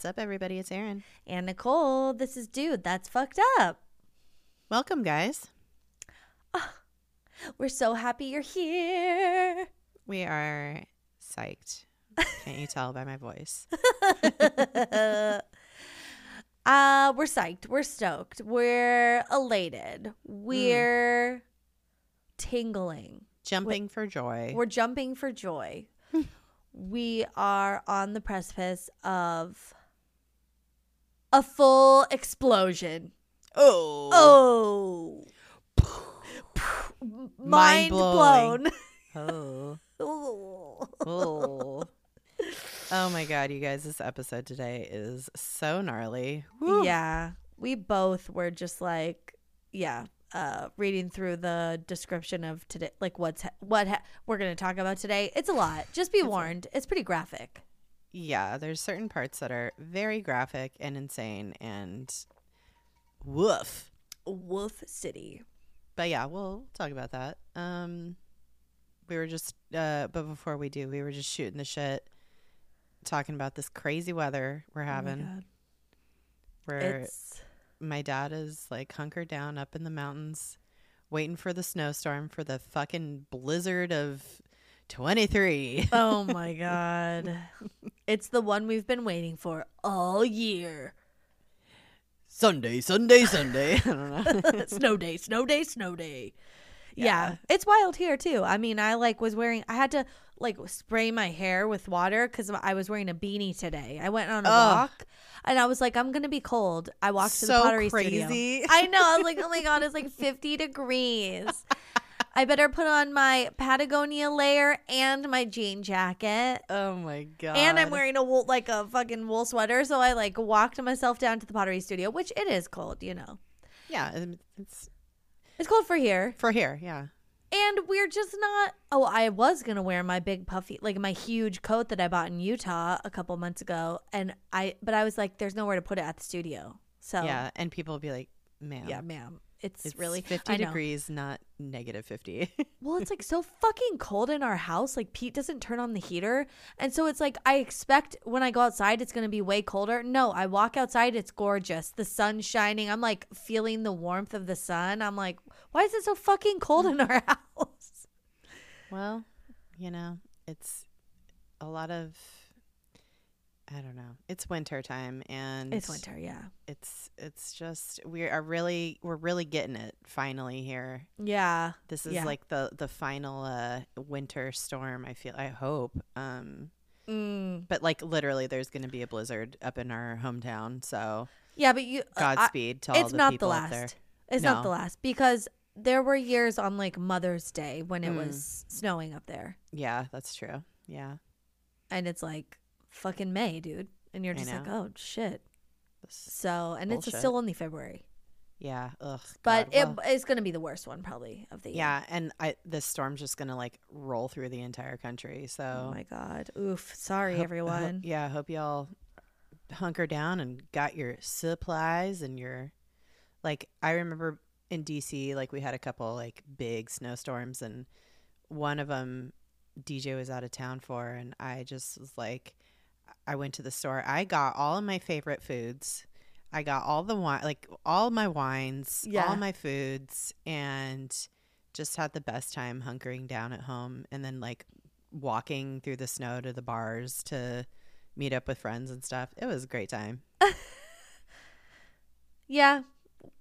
What's up, everybody? It's Aaron. And Nicole, this is Dude, that's fucked up. Welcome, guys. We're so happy you're here. We are psyched. Can't you tell by my voice? uh, we're psyched. We're stoked. We're elated. We're tingling. Jumping for joy. We're jumping for joy. we are on the precipice of a full explosion. Oh. Oh. Mind blown. Oh. Oh. Oh. my god, you guys, this episode today is so gnarly. Woo. Yeah. We both were just like, yeah, uh, reading through the description of today, like what's ha- what ha- we're going to talk about today. It's a lot. Just be warned. It's pretty graphic. Yeah, there's certain parts that are very graphic and insane and woof. Wolf City. But yeah, we'll talk about that. Um we were just uh but before we do, we were just shooting the shit talking about this crazy weather we're Oh having God. where It's my dad is like hunkered down up in the mountains waiting for the snowstorm for the fucking blizzard of 23. oh my god. It's the one we've been waiting for all year. Sunday, Sunday, Sunday. I don't know. snow day, snow day, snow day. Yeah. Yeah. it's wild here too. I mean, I like was wearing. I had to like spray my hair with water because I was wearing a beanie today. I went on a Ugh. walk, and I was like, I'm gonna be cold. I walked to the So pottery studio. I know. I was like, oh my god, it's like 50 degrees. I better put on my Patagonia layer and my jean jacket. oh my god. And I'm wearing a wool, like a fucking wool sweater, so I like walked myself down to the pottery studio, which it is cold, you know. Yeah, it's It's cold for here. for here, yeah. And we're just not. Oh, I was gonna wear my big puffy, like my huge coat that I bought in Utah a couple months ago, and I. But I was like, "There's nowhere to put it at the studio." So Yeah, and people will be like, "Ma'am, yeah, ma'am, it's, it's really 50 I know. degrees, not 50." Well, it's like so fucking cold in our house. Like Pete doesn't turn on the heater, and so it's like I expect when I go outside it's gonna be way colder. No, I walk outside, it's gorgeous. The sun's shining. I'm like feeling the warmth of the sun. I'm like, why is it so fucking cold in our house? well, you know, it's a lot of I don't know. It's winter time and It's winter, yeah, It's it's just we are really we're really getting it finally here. yeah. This is Yeah. like the the final uh winter storm, I feel I hope. Um Mm. but like literally there's going to be a blizzard up in our hometown, so Yeah, but you. uh, I- Godspeed to all it's the not the people up there. last. It's not the last because there were years on like Mother's Day when it Mm. was snowing up there, Yeah, that's true. Yeah. and it's like fucking May, dude, and you're just like, oh shit. This- So, and it's still only February, Yeah. Ugh. but God, it, it's gonna be the worst one probably of the year. yeah, and I this storm's just going to like roll through the entire country. So Oh my god. Oof. Sorry, Hope- hope- everyone. yeah, I hope y'all hunker down and got your supplies and your like I remember in DC like we had a couple like big snowstorms and one of them DJ was out of town for and I just was like I went to the store. I got all of my favorite foods. I got all the wine like all my wines, Yeah. all my foods and just had the best time hunkering down at home and then like walking through the snow to the bars to meet up with friends and stuff. It was a great time. Yeah.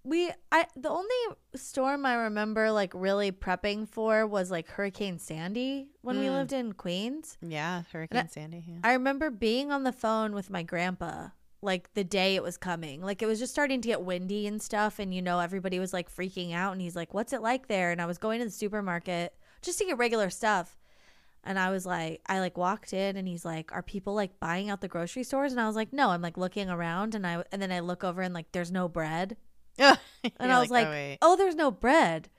We I the only storm I remember like really prepping for was like Hurricane Sandy when we Mm. lived in Queens. Yeah, Hurricane Sandy. Yeah. I remember being on the phone with my grandpa like the day it was coming. Like it was just starting to get windy and stuff and you know everybody was like freaking out and he's like, "What's it like there?" And I was going to the supermarket just to get regular stuff. And I was like, I like walked in and he's like, "Are people like buying out the grocery stores?" And I was like, "No." I'm like looking around and I and then I look over and like there's no bread. And I was like, oh, "Oh, there's no bread."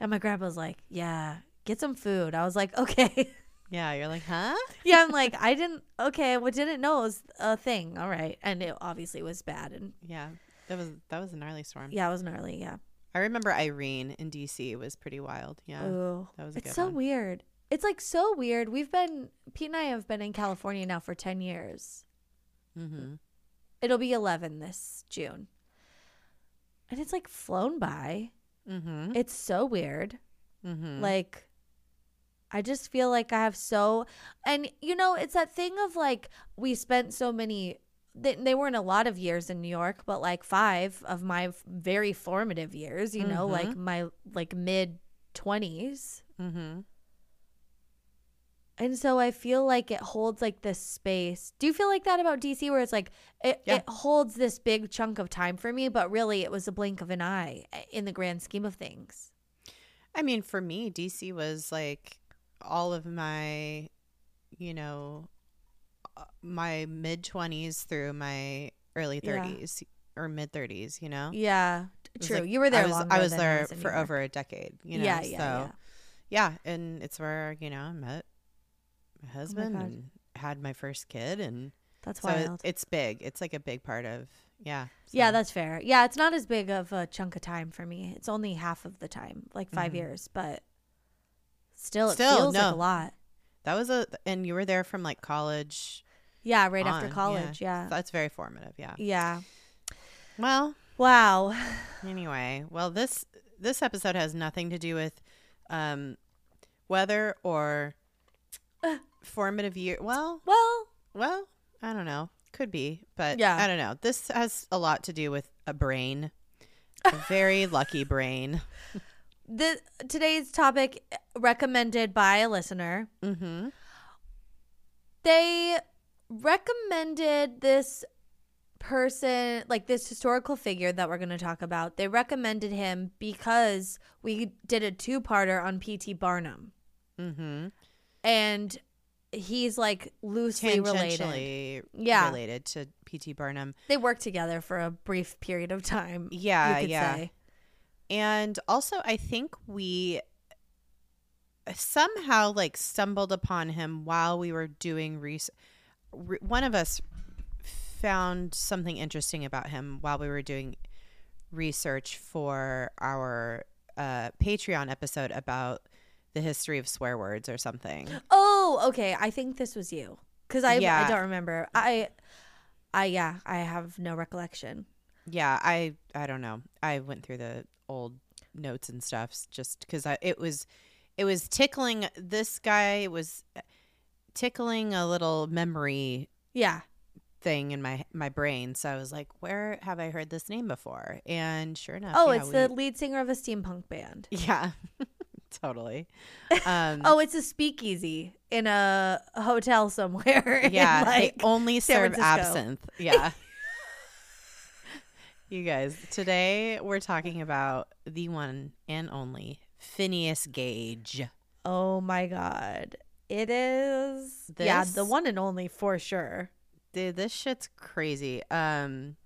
And my grandpa was like, "Yeah, get some food." I was like, "Okay." yeah, you're like, huh? yeah, I'm like, I didn't. Okay, well, didn't know it was a thing. All right, and it obviously was bad, and Yeah, that was that was a gnarly storm. yeah, it was gnarly. Yeah. I remember Irene in DC was pretty wild. Yeah, Ooh, that was a it's so one. weird. It's like so weird. We've been Pete and I have been in California now for ten years, mm-hmm. It'll be 11 this June. And it's like flown by. Mm-hmm. It's so weird. mm-hmm. Like, I just feel like I have so, and you know, it's that thing of like, we spent so many, they, they weren't a lot of years in New York, but like five of my f- very formative years, you know, like my like mid 20s. And so I feel like it holds like this space. Do you feel like that about DC where it's like it, Yeah. it holds this big chunk of time for me, but really it was a blink of an eye eh, in the grand scheme of things? I mean, for me, DC was like all of my, you know, uh, my mid 20s through my early Yeah. 30s or mid 30s, you know? Yeah, true. like- you were there I was, I was there for over a decade, you know? yeah, yeah, so, yeah. yeah. And it's where, you know, I met husband God. and had my first kid. And That's so wild. it's big. It's like a big part of, yeah. Yeah, that's fair. Yeah, it's not as big of a chunk of time for me. It's only half of the time, like 5 Mhm. years, but still, it Still, feels like a lot. that was a, and you were there from like college. Yeah, right after on, college. Yeah. That's very formative. Yeah. Yeah. Well, Wow. Anyway, well this this episode has nothing to do with um weather or formative year. Well, Well, well, I don't know. Could be, but Yeah. I don't know. This has a lot to do with a brain. A very lucky brain. the today's topic recommended by a listener. Mm-hmm. They recommended this person, like this historical figure that we're going to talk about. They recommended him because we did a two-parter on P.T. Barnum. Mm-hmm. and he's like loosely related. Yeah. related to P.T. Barnum. They worked together for a brief period of time. Yeah, you could yeah. say. And also, I think we somehow like stumbled upon him while we were doing research. One of us found something interesting about him while we were doing research for our uh, Patreon episode about the history of swear words or something. Oh, okay. I think this was you because I Yeah. I don't remember. I I yeah I have no recollection. Yeah, I I don't know. I went through the old notes and stuff just because I it was it was tickling this guy was uh, tickling a little memory Yeah. thing in my my brain. So I was like, where have I heard this name before? And sure enough, Oh, yeah, it's we- the lead singer of a steampunk band. yeah, totally. Um, Oh, it's a speakeasy in a hotel somewhere. yeah, like they only serve absinthe. Yeah. you guys, today we're talking about the one and only Phineas Gage. oh my god, it is. yeah, the one and only for sure. Dude, this shit's crazy. Um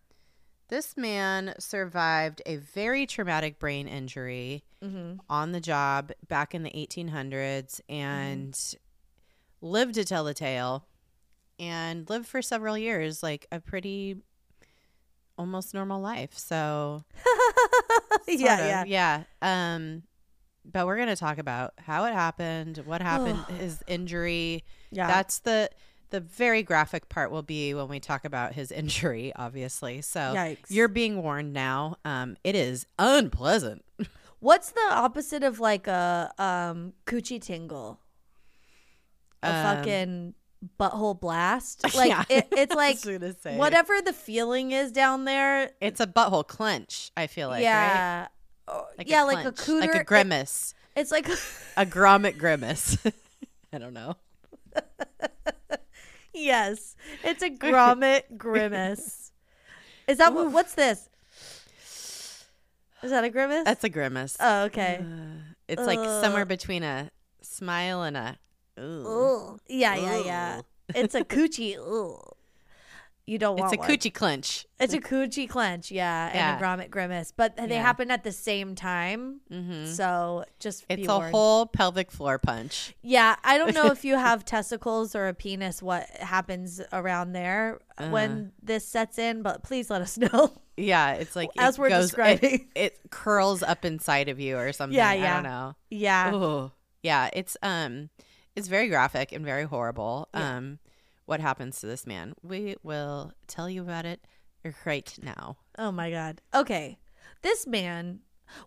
this man survived a very traumatic brain injury hmm on the job back in the 1800s and lived to tell the tale and lived for several years like a pretty almost normal life. So yeah, Sort yeah. yeah. Um, but we're gonna talk about how it happened, what happened, his injury. Yeah. That's the the very graphic part will be when we talk about his injury, obviously. So Yikes. you're being warned now. Um, it is unpleasant. What's the opposite of like a um coochie tingle? A Um, fucking butthole blast? Like yeah. it, it's like whatever the feeling is down there. It's a butthole clench. I feel like, yeah. Oh, Like yeah, like a cooter. like a it- grimace, it's like a grommet grimace. I don't know. Yes, it's a grommet grimace. Is that what? What's this? Is that a grimace? That's a grimace. oh, okay. Uh, it's like somewhere between a smile and a. Ooh. Ugh. Yeah, yeah, yeah. It's a coochie. Ugh. You don't It's a one. coochie clench. It's a coochie clench, yeah, and a grommet grimace, but they Yeah. happen at the same time. hmm So just It's be a warned. whole pelvic floor punch. Yeah, I don't know if you have testicles or a penis. What happens around there Uh-huh. when this sets in? But please let us know. Yeah, it's like As it we're goes, describing. It, it curls up inside of you or something. Yeah, I yeah. don't know. yeah. Yeah, it's um, it's very graphic and very horrible. Yeah. Um, what happens to this man? We will tell you about it right now. Oh my god. Okay. This man,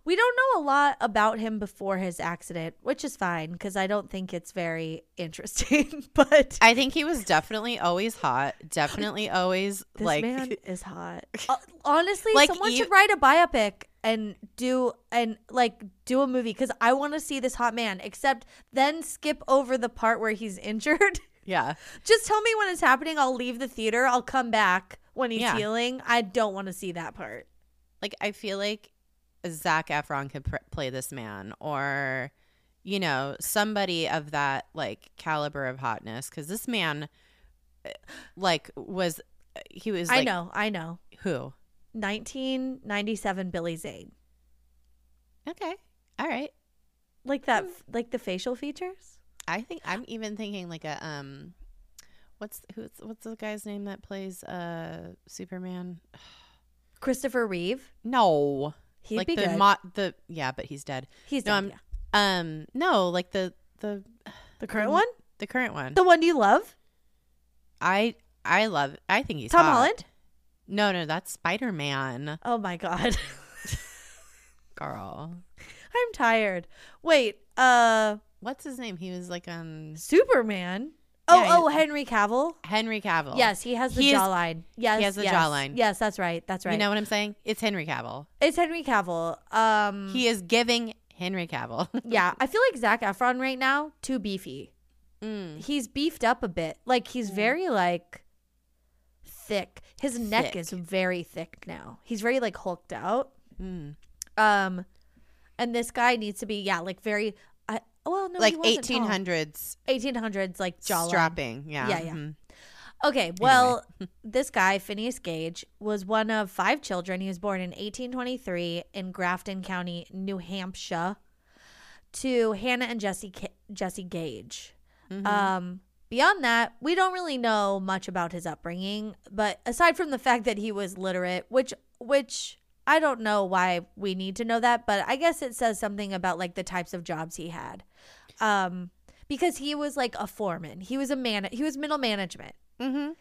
we don't know a lot about him before his accident, which is fine because I don't think it's very interesting. but I think he was definitely always hot. Definitely always this like man is hot. Uh, honestly, Like, someone you- should write a biopic and do and like do a movie because I want to see this hot man. Except then skip over the part where he's injured. Yeah. Just tell me when it's happening. I'll leave the theater. I'll come back when he's Yeah. healing. I don't want to see that part. Like I feel like Zac Efron could pr- play this man, or you know somebody of that like caliber of hotness, because this man, uh, like, was he was I like know. I know. who? 1997 Billy Zane. Okay, all right. Like that, like the facial features. I think I'm even thinking like a um, what's who's what's the guy's name that plays uh Superman? Christopher Reeve. No, He'd like be the good. mo- the yeah, but he's dead. He's no, dead, I'm- yeah. Um, no, like the the the current one, the current one. the one you love, I I love. I think he's Tom hot. Holland. No, no, that's Spider Man, Oh my god, girl. I'm tired. Wait, uh, What's his name? He was like on Superman. Oh, Yeah, oh, Henry Cavill. Henry Cavill. Yes, he has the He is- jawline. Yes, He has the yes. jawline. Yes, that's right. That's right. You know what I'm saying? It's Henry Cavill. it's Henry Cavill. Um, He is giving Henry Cavill. yeah, I feel like Zac Efron right now too beefy. Mm. He's beefed up a bit. Like he's very like thick. His neck is very thick now. He's very like hulked out. Mm. Um, and this guy needs to be yeah like very. Well no like he wasn't tall. 1800s 1800s like jawline. strapping. Yeah. Yeah, yeah. mhm. Okay, well, this guy, Phineas Gage, was one of five children. He was born in 1823 in Grafton County, New Hampshire, to Hannah and Jesse Jesse Gage. Mhm. Um, beyond that, we don't really know much about his upbringing, but aside from the fact that he was literate, which which I don't know why we need to know that, but I guess it says something about like the types of jobs he had. Um, because he was like a foreman. He was a man he was middle management Mhm.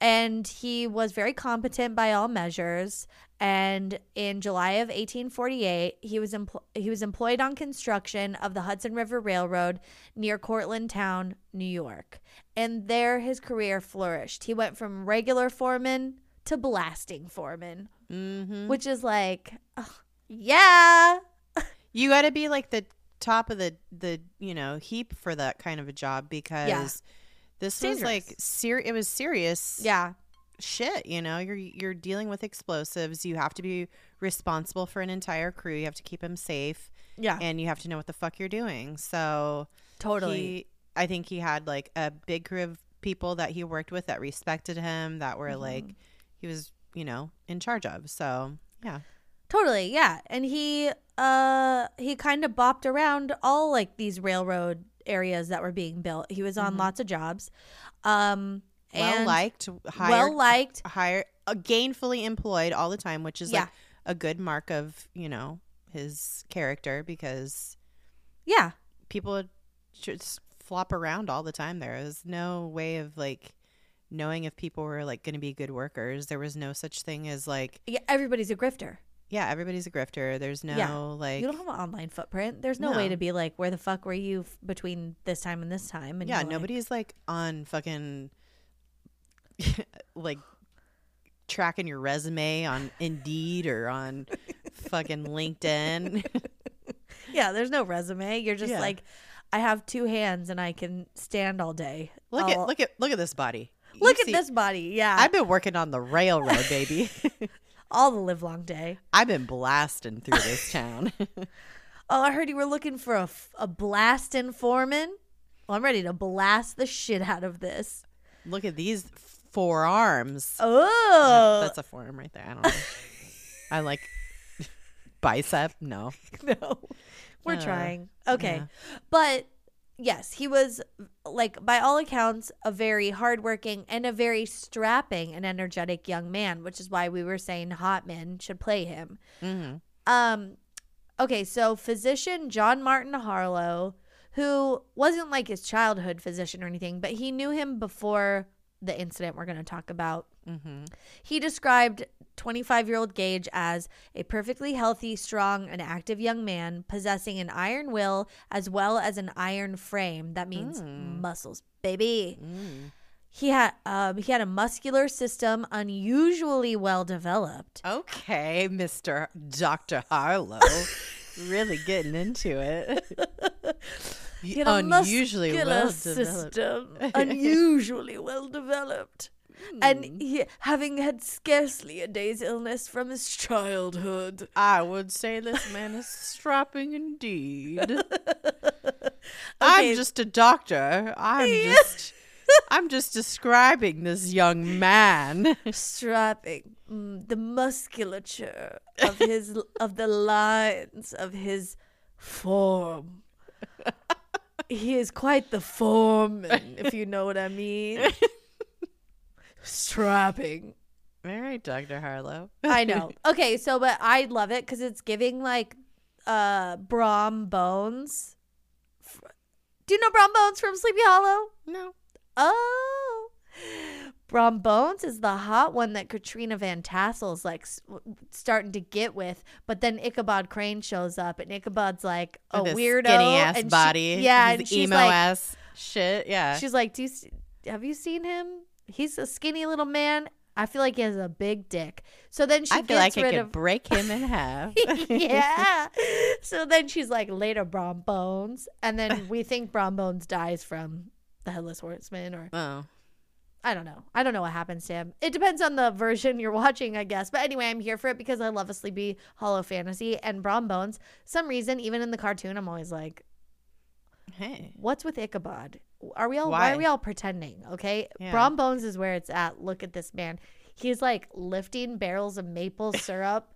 and he was very competent by all measures. And in July of 1848, he was empl- he was employed on construction of the Hudson River Railroad near Cortlandt Town, New York. And there his career flourished. He went from regular foreman to blasting foreman, Mhm. which is like, ugh, yeah, You got to be like the top of the the you know heap for that kind of a job because this was like ser- it was serious yeah, shit you know? You're you're dealing with explosives. You have to be responsible for an entire crew. You have to keep them safe yeah, and you have to know what the fuck you're doing. So totally. he, i think he had like a big crew of people that he worked with that respected him that were like Mm-hmm. he was you know in charge of. So yeah Totally, yeah. And he uh he kind of bopped around all like these railroad areas that were being built. He was on lots of jobs. Um well liked hired well liked. hire uh, gainfully employed all the time, which is like Yeah. a good mark of you know his character because Yeah. people would just flop around all the time. There was no way of like knowing if people were like going to be good workers. There was no such thing as like yeah. Everybody's a grifter. Yeah, everybody's a grifter. There's no Yeah. like you don't have an online footprint. There's no, way to be like, where the fuck were you f- between this time and this time? And yeah, you're like- nobody's like on fucking like tracking your resume on Indeed or on fucking LinkedIn. yeah, there's no resume. You're just Yeah. like, I have two hands and I can stand all day. Look I'll- at look at look at this body. You look at see- this body. Yeah, I've been working on the railroad, baby. all the live long day. I've been blasting through this town. Oh, I heard you were looking for a, a blasting foreman. Well, I'm ready to blast the shit out of this. Look at these forearms. Oh, That's a forearm right there. I don't know. I like bicep. No. no. We're Uh, trying. Okay. yeah. But yes, he was like by all accounts a very hardworking and a very strapping and energetic young man, which is why we were saying hot men should play him. hmm Um okay, so physician John Martin Harlow, who wasn't like his childhood physician or anything, but he knew him before the incident we're going to talk about. hmm He described 25 year old Gage as a perfectly healthy, strong, and active young man possessing an iron will as well as an iron frame. That means muscles, baby. He had um, he had a muscular system unusually well developed. Okay, Mr. Dr. Harlow. really getting into it. He had a Unusually well developed. system, unusually well developed. And he, having had scarcely a day's illness from his childhood, I would say this man is strapping indeed. I'm just a doctor. I'm just I'm just describing this young man. strapping mm, the musculature of his of the lines of his form. he is quite the foreman, if you know what I mean. Strapping. All right, Dr. Harlow. I know. Okay, so but I love it because it's giving like uh Brom Bones. Do you know Brom Bones from Sleepy Hollow? No. Oh. Brom Bones is the hot one that Katrina Van Tassel's like s- starting to get with, but then Ichabod Crane shows up, and Ichabod's like a With weirdo, skinny ass and she- body. yeah, his and she's emo like, ass shit. Yeah. she's like, do you have you seen him? He's a skinny little man. I feel like he has a big dick. So then she I feel gets like I rid could of break him in half. yeah. So then she's like, later, Brom Bones. And then we think Brom Bones dies from the Headless Horseman, or Oh. I don't know. I don't know what happens to him. It depends on the version you're watching, I guess. But anyway, I'm here for it because I love a Sleepy Hollow fantasy and Brom Bones. Some reason, even in the cartoon, I'm always like, Hey. what's with Ichabod? Are we all, why, Why? are we all pretending? Okay. Yeah. Brom Bones is where it's at. Look at this man. He's like lifting barrels of maple syrup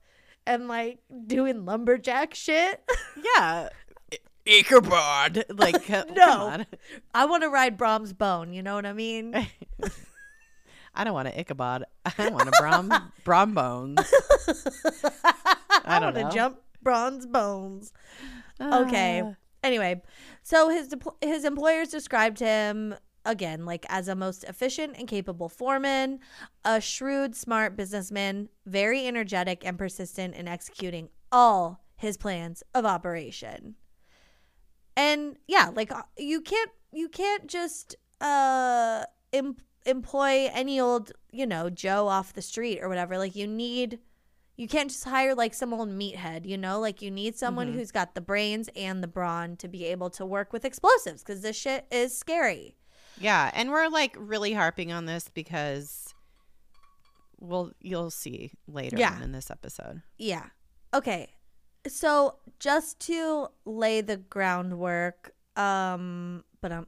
and like doing lumberjack shit. Yeah. Ichabod. Like, No. I want to ride Brom's bone. You know what I mean? I don't want to Ichabod. I want a Brom, Brom Bones. I, don't want to jump Brom's bones. Ah. Okay. Anyway, so his his employers described him again like as a most efficient and capable foreman, a shrewd, smart businessman, very energetic and persistent in executing all his plans of operation. And yeah, like uh, you can't you can't just uh em- employ any old, you know, Joe off the street or whatever. Like you need you can't just hire like some old meathead, you know? Like you need someone who's got the brains and the brawn to be able to work with explosives because this shit is scary. Yeah, and we're like really harping on this because well, you'll see later Yeah. on in this episode. Yeah. Okay. So just to lay the groundwork, um, but um,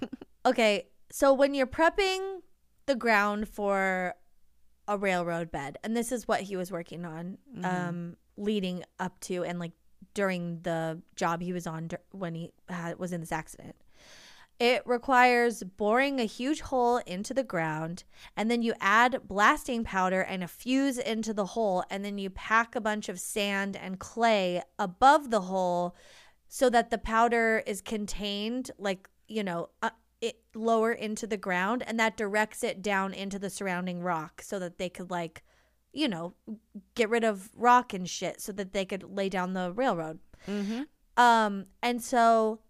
okay. So when you're prepping the ground for a railroad bed, and this is what he was working on, um, leading up to and like during the job he was on when he had, was in this accident. It requires boring a huge hole into the ground, and then you add blasting powder and a fuse into the hole, and then you pack a bunch of sand and clay above the hole so that the powder is contained, like, you know, uh, it lower into the ground, and that directs it down into the surrounding rock so that they could, like, you know, get rid of rock and shit so that they could lay down the railroad. Mm-hmm. Um, and so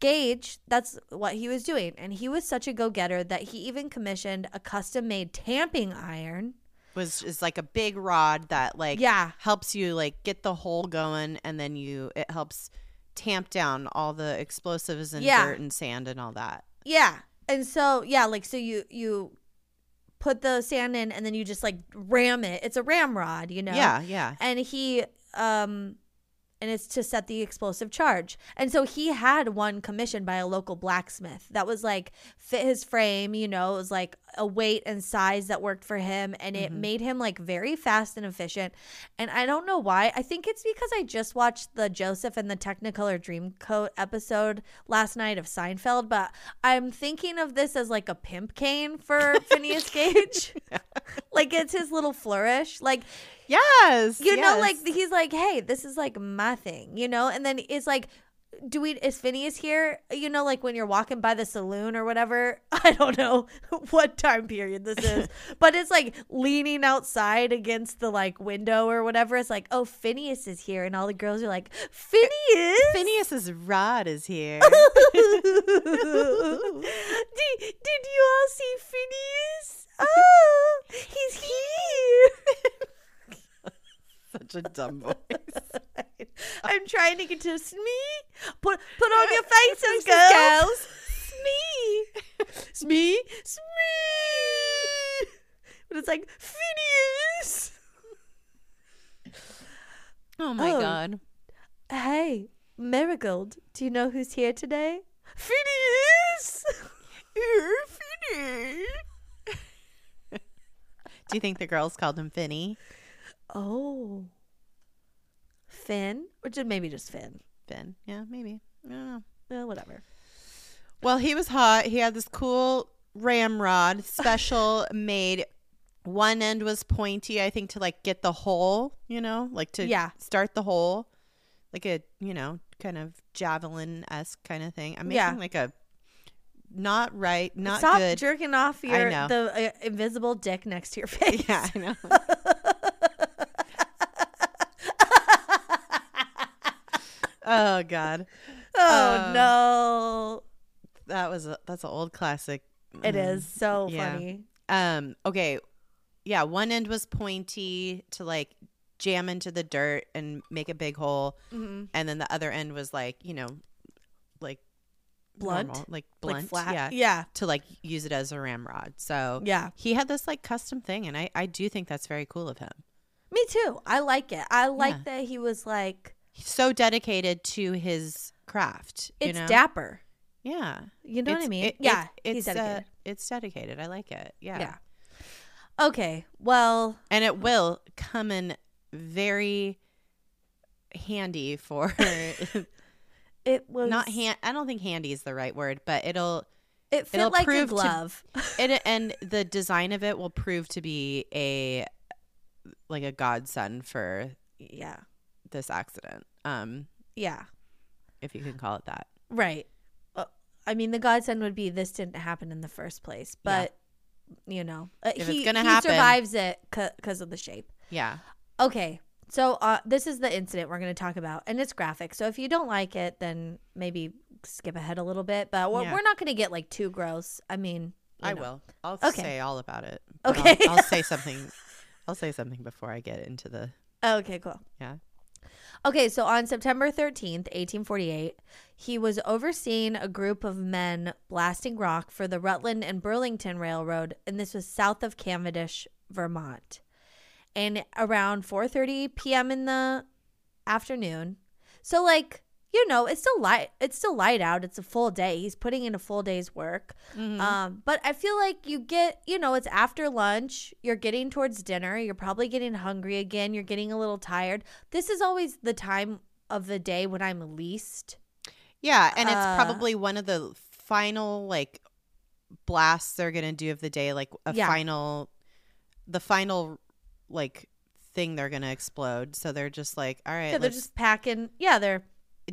Gage, that's what he was doing. And he was such a go getter that he even commissioned a custom made tamping iron. Was is like a big rod that like Yeah. helps you like get the hole going, and then you it helps tamp down all the explosives and Yeah. dirt and sand and all that. Yeah. And so, yeah, like, so you, you, put the sand in and then you just like ram it it's a ramrod you know Yeah, yeah. and he um and it's to set the explosive charge. And so he had one commissioned by a local blacksmith that was like fit his frame, you know, it was like a weight and size that worked for him and it mm-hmm. made him like very fast and efficient. And I don't know why. I think it's because I just watched the Joseph and the Technicolor Dreamcoat episode last night of Seinfeld, but I'm thinking of this as like a pimp cane for Phineas Gage. like it's his little flourish. Like Yes. you know like he's like hey this is like my thing you know and then it's like do we is Phineas here? You know, like when you're walking by the saloon or whatever. I don't know what time period this is, but it's like leaning outside against the like window or whatever. It's like, oh, Phineas is here, and all the girls are like, Phineas. Phineas's rod is here. did, did you all see Phineas? Oh, he's here. Such a dumb voice. I'm trying to get to Smee. Put put on your faces, girls. girls. Smee. Smee. Smee. But it's like Phineas. Oh my Oh. god. Hey, Marigold. Do you know who's here today? Phineas. Do you think the girls called him Finny? Oh. Finn, or just maybe just Finn. Finn. Yeah, maybe. I don't know. Eh, whatever. Well, he was hot. He had this cool ramrod, special made. One end was pointy, I think, to like get the hole, you know, like to Yeah. start the hole, like a, you know, kind of javelin esque kind of thing. I'm making Yeah. like a not right, not Stop good. jerking off your the uh, invisible dick next to your face. yeah, I know. oh God, Oh Um, no. that was a, that's an old classic. It Mhm. is so yeah. funny. Um. Okay. Yeah. One end was pointy to like jam into the dirt and make a big hole, hmm and then the other end was like you know, like Blunt? normal, like blunt. Like flat. Yeah. Yeah. To like use it as a ramrod. So Yeah. he had this like custom thing, and I I do think that's very cool of him. Me too. I like it. I like Yeah. that he was like He's so dedicated to his craft. it's you know? dapper. Yeah. You know what I mean? it- yeah. it- it's uh, dedicated. it's dedicated. I like it. Yeah. yeah. Okay. Well, And it will come in very handy for it was not hand I don't think handy is the right word, but it'll It fit it'll like a prove to- it and the design of it will prove to be a like a godsend for yeah. This accident. Um Yeah. if you can call it that. Right. Uh, I mean, the godsend would be this didn't happen in the first place, but you know, uh, If it's he, gonna he happen- survives it because of the shape. Yeah. Okay. So uh, this is the incident we're going to talk about, and it's graphic. So if you don't like it, then maybe skip ahead a little bit. But we're, Yeah. we're not going to get like too gross. I mean, you I know. will. I'll Okay. say all about it. but Okay. I'll, I'll say something I'll say something before I get into the Okay, cool. yeah. Okay, so on September 13th, 1848, he was overseeing a group of men blasting rock for the Rutland and Burlington Railroad, and this was south of Cavendish, Vermont. And around 4:30 p.m. in the afternoon. So like, you know, it's still light it's still light out. It's a full day. He's putting in a full day's work. Mm-hmm. Um, but I feel like you get, you know, it's after lunch, you're getting towards dinner, you're probably getting hungry again, you're getting a little tired. This is always the time of the day when I'm least. Yeah, and it's Uh, probably one of the final like blasts they're gonna do of the day, like a Yeah. final, the final like thing they're gonna explode. So they're just like, all right, Yeah, they're just packing. Yeah, they're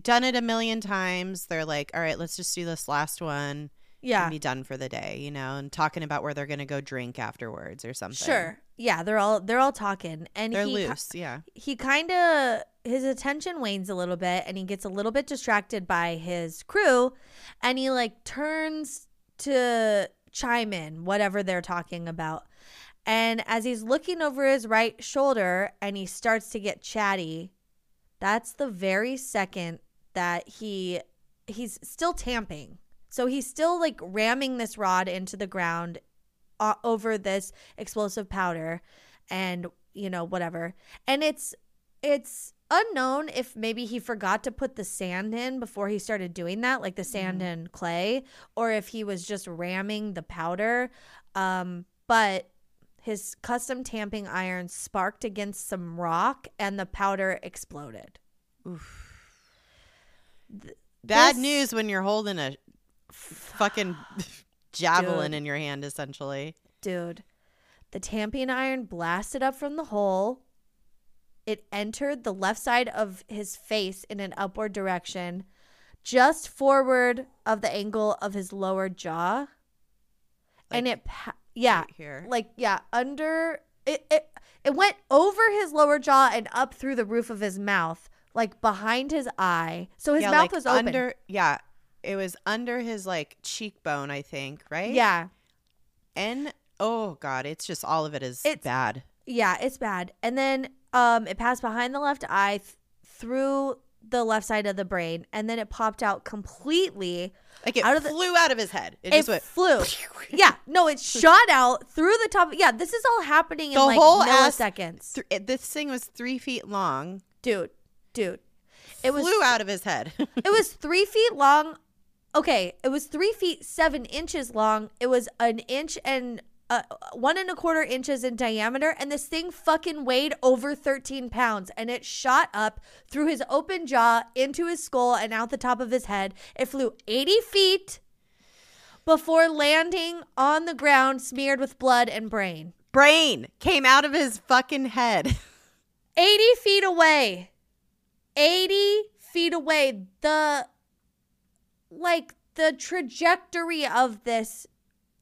done it a million times. They're like, all right, let's just do this last one yeah. and be done for the day, you know, and talking about where they're gonna go drink afterwards or something. Sure. Yeah, they're all they're all talking and they're he loose. Yeah, he kind of his attention wanes a little bit and he gets a little bit distracted by his crew and he like turns to chime in whatever they're talking about and as he's looking over his right shoulder and he starts to get chatty that's the very second that he he's still tamping. So he's still like ramming this rod into the ground uh, over this explosive powder and you know whatever. And it's it's unknown if maybe he forgot to put the sand in before he started doing that like the sand and clay or if he was just ramming the powder. Um but his custom tamping iron sparked against some rock and the powder exploded bad This- news when you're holding a fucking javelin Dude. in your hand, essentially. dude the tamping iron blasted up from the hole it entered the left side of his face in an upward direction just forward of the angle of his lower jaw. and it, pa- yeah, right here. like yeah, under it, it, it went over his lower jaw and up through the roof of his mouth, like behind his eye. So his yeah, mouth like was open. under. Yeah, it was under his like cheekbone, I think. Right. yeah, And oh god, it's just all of it is It's- bad. yeah, it's bad. And then um, it passed behind the left eye th- through the left side of the brain, and then it popped out completely. Like it Out of the- flew out of his head. It, It, just went. flew. yeah, no, it shot out through the top. Yeah, this is all happening in The like whole ass- milliseconds, Th- this thing was three feet long. dude, dude. It was flew out of his head. it was three feet long. Okay, it was three feet seven inches long. It was an inch and uh, one and a quarter inches in diameter, and this thing fucking weighed over thirteen pounds, and it shot up through his open jaw into his skull and out the top of his head. It flew eighty feet before landing on the ground, smeared with blood and brain. Brain came out of his fucking head. 80 feet away 80 feet away the like the trajectory of this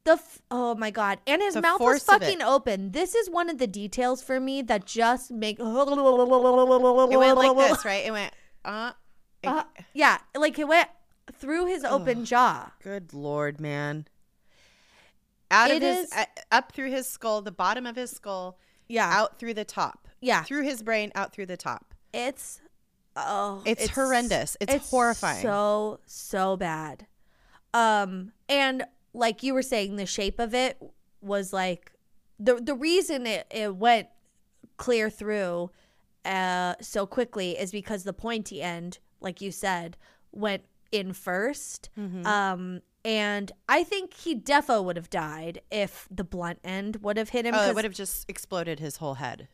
the f- oh my god and his The mouth was it. fucking open this is one of the details for me that just make it It went like this, right? It went. Uh, it- Uh, yeah like it went through his open jaw Good lord, man. Out of his is- uh, up through his skull, the bottom of his skull, yeah out through the top. yeah Through his brain, out through the top. it's oh It's horrendous. It's horrifying. so so bad um and like you were saying the shape of it was like the the reason it, it went clear through uh so quickly is because the pointy end like you said went in 1st Mhm. um and i think he defo would have died if the blunt end would have hit him oh, it would have just exploded his whole head.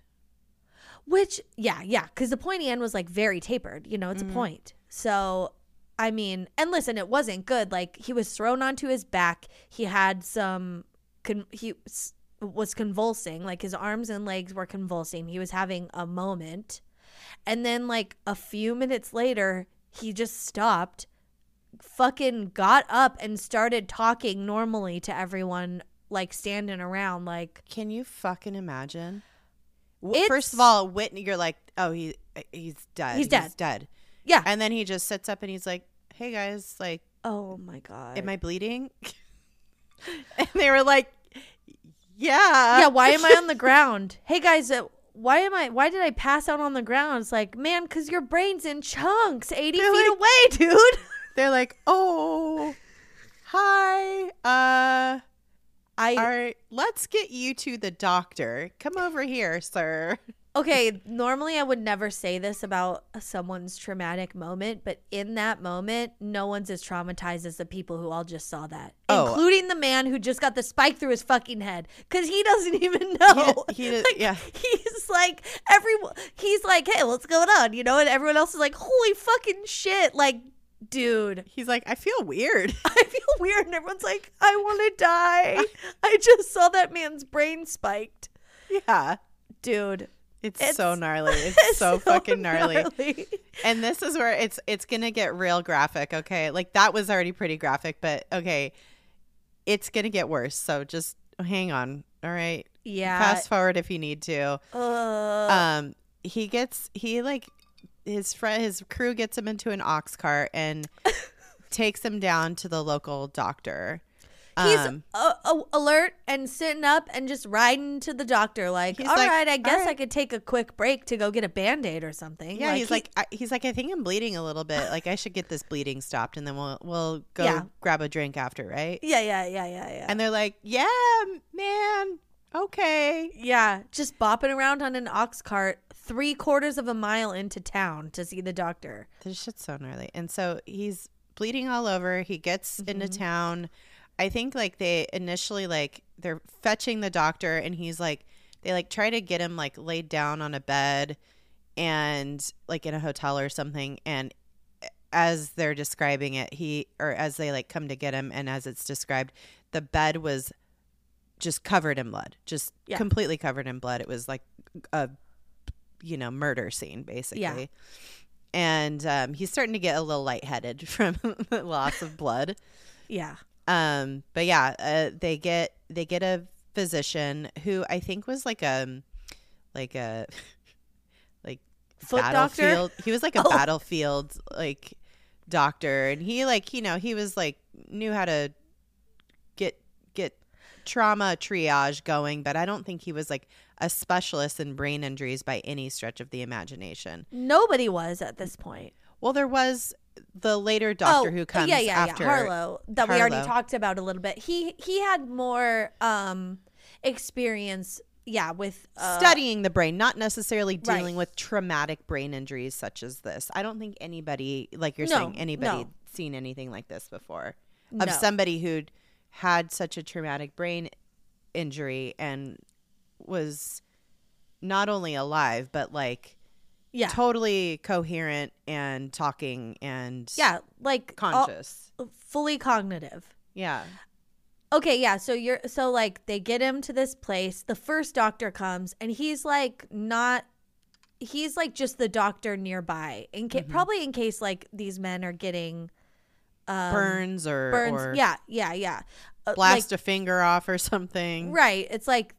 Which, yeah, yeah, because the pointy end was like very tapered. You know, it's Mhm. a point. So, I mean, and listen, it wasn't good. Like he was thrown onto his back. He had some. Con- he s- was convulsing. Like his arms and legs were convulsing. He was having a moment, and then like a few minutes later, he just stopped. Fucking got up and started talking normally to everyone, like standing around, like Can you fucking imagine? It's- First of all, Whitney, you're like, oh, he he's dead. He's dead. He's dead. yeah. And then he just sits up and he's like, hey guys, like, oh my god. am I bleeding? and they were like, yeah. yeah why am i on the ground hey guys uh, why am i why did i pass out on the ground it's like man because your brain's in chunks 80 They're feet like- away dude They're like, oh, hi. Uh, i all right, let's get you to the doctor. Come over here, sir. okay normally i would never say this about someone's traumatic moment but in that moment no one's as traumatized as the people who all just saw that Oh. including the man who just got the spike through his fucking head because he doesn't even know He, he Like, yeah. he's like everyone he's like hey what's going on you know and everyone else is like holy fucking shit like dude He's like, I feel weird. I feel weird, and everyone's like, I want to die. I just saw that man's brain spiked. yeah. Dude. It's, It's- so gnarly. It's, so, fucking gnarly. gnarly. And this is where it's it's gonna get real graphic. Okay, like that was already pretty graphic, but okay, it's gonna get worse. So just hang on. All right, Yeah. fast forward if you need to. Uh, um he gets he like his friend his crew gets him into an ox cart and takes him down to the local doctor he's um, uh, uh, alert and sitting up and just riding to the doctor. Like, He's all like, right, I guess I right." could take a quick break to go get a band aid or something. yeah he's he- like I, he's like i think i'm bleeding a little bit like i should get this bleeding stopped and then we'll we'll go Yeah. grab a drink after right yeah, yeah, yeah, yeah, yeah. and they're like yeah man okay yeah, just bopping around on an ox cart three quarters of a mile into town to see the doctor. this shit's so gnarly and so he's bleeding all over he gets into Mhm. town i think like they initially like they're fetching the doctor and he's like they like try to get him like laid down on a bed and like in a hotel or something and as they're describing it he or as they like come to get him and as it's described the bed was just covered in blood just Yeah. completely covered in blood it was like a you know murder scene basically and um, he's starting to get a little lightheaded from the loss of blood. Yeah. Um, but yeah, uh, they get they get a physician who I think was like a like a like Foot doctor? battlefield. He was like a Oh. battlefield like doctor, and he like you know he was like knew how to trauma triage going, but I don't think he was like a specialist in brain injuries by any stretch of the imagination. Nobody was at this point. Well, there was the later doctor oh, who comes yeah, yeah, after yeah. Harlow that we already talked about a little bit. He he had more um experience. Yeah, with uh, studying the brain, not necessarily Right. dealing with traumatic brain injuries such as this. I don't think anybody, like you're No, saying, anybody no. seen anything like this before No. of somebody who'd had such a traumatic brain injury and was not only alive but like Yeah, totally coherent and talking and yeah, like all- conscious. fully cognitive. yeah. Okay, yeah. So you're so like they get him to this place. The first doctor comes and he's like not he's like just the doctor nearby. In ca- Mm-hmm. probably in case like these men are getting um, burns or, burns. or yeah, yeah, yeah. Uh, blast a finger off or something. right. It's like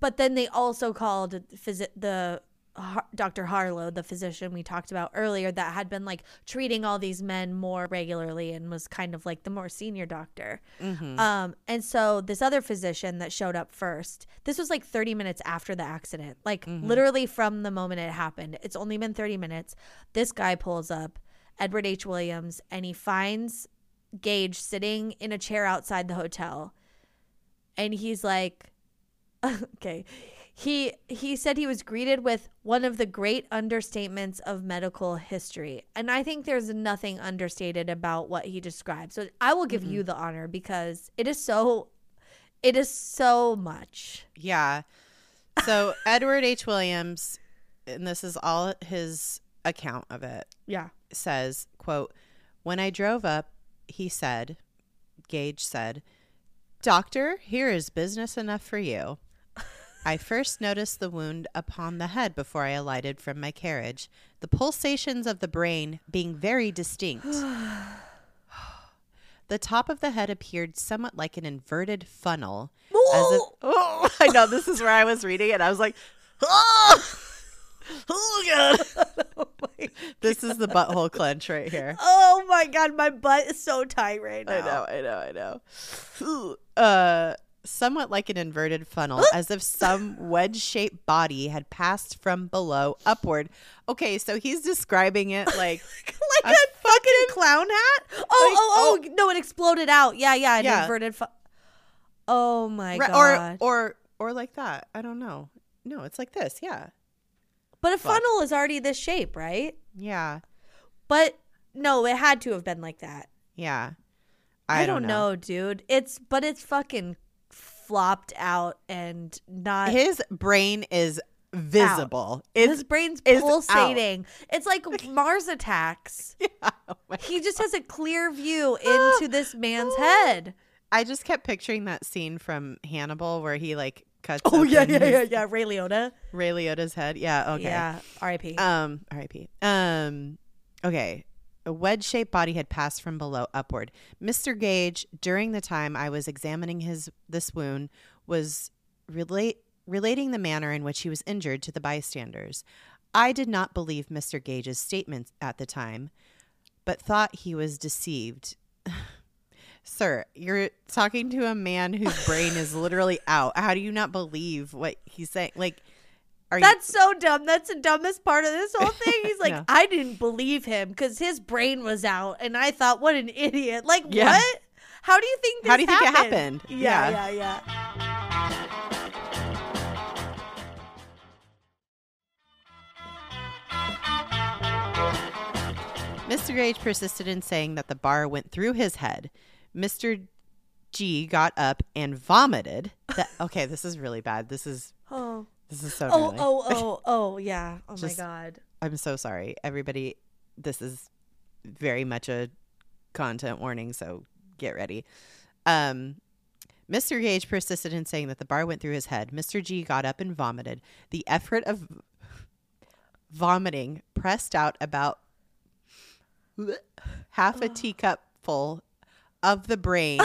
but then they also called phys- the Har- Dr. Harlow, the physician we talked about earlier that had been like treating all these men more regularly and was kind of like the more senior doctor. Mhm. Um, and so this other physician that showed up first, this was like 30 minutes after the accident, like literally from the moment it happened. It's only been 30 minutes. This guy pulls up, Edward H. Williams, and he finds Gage sitting in a chair outside the hotel. And he's like, okay. He he said he was greeted with one of the great understatements of medical history. And I think there's nothing understated about what he described. So I will give you mm-hmm. the honor because it is so it is so much. Yeah. So Edward H. Williams, and this is all his account of it, Yeah. Says, quote, When I drove up, he said, Gage said, Doctor, here is business enough for you. I first noticed the wound upon the head before I alighted from my carriage, the pulsations of the brain being very distinct. the top of the head appeared somewhat like an inverted funnel. As if, oh, I know this is where I was reading it. I was like, oh, oh God. this is the butthole clench right here. Oh my god, my butt is so tight right now. I know, I know, I know. Uh, somewhat like an inverted funnel, as if some wedge-shaped body had passed from below upward. Okay, so he's describing it like like A a, fucking clown hat. Oh, Like, oh, oh, no, it exploded out. Yeah, yeah, an Yeah. inverted fu- Oh my Right, god. or or or like that. I don't know. No, it's like this. Yeah, but a funnel is already this shape, right? yeah, But no, it had to have been like that. yeah. I, don't know. dude. It's but it's fucking flopped out and not His brain is visible. It's his brain's is out. pulsating. It's like Mars attacks. yeah, oh He just has a clear view into this man's head. I just kept picturing that scene from Hannibal where he like cuts. Oh yeah, yeah, yeah, yeah. Ray Liotta. Ray Liotta's head. Yeah. Okay. Yeah. R.I.P. Um. R.I.P. Um. Okay. A wedge-shaped body had passed from below upward. Mr. Gage, during the time I was examining his this wound, was relate relating the manner in which he was injured to the bystanders. I did not believe Mr. Gage's statements at the time, but thought he was deceived. Sir, you're talking to a man whose brain is literally out. How do you not believe what he's saying? Like, are That's so dumb. That's the dumbest part of this whole thing. He's like, No. I didn't believe him because his brain was out, and I thought, what an idiot. Like, Yeah. what? How do you think? This How do you think it happened? happened? Yeah, Yeah. yeah, yeah. Mr. Gage persisted in saying that the bar went through his head. Mr. G got up and vomited. That, okay, this is really bad. This is Oh, this is so oh, gnarly. oh, oh, oh, yeah. Oh Just- my god. I'm so sorry, everybody. This is very much a content warning, so get ready. Um, Mr. Gage persisted in saying that the bar went through his head. Mr. G got up and vomited. The effort of vomiting pressed out about half a teacup full of the brain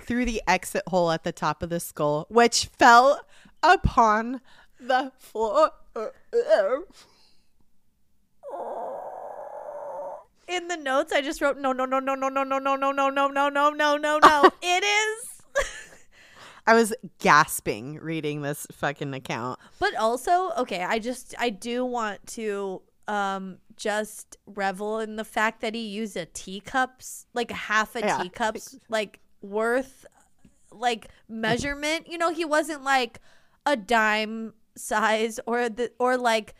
through the exit hole at the top of the skull, which fell upon the floor. In the notes, I just wrote no, no, no, no, no, no, no, no, no, no, no, no, no, no, no, no. It is. I was gasping reading this fucking account. But also, okay, I just I do want to um just revel in the fact that he used a teacups like half a Yeah. teacups like worth like measurement. You know, he wasn't like a dime size or the or like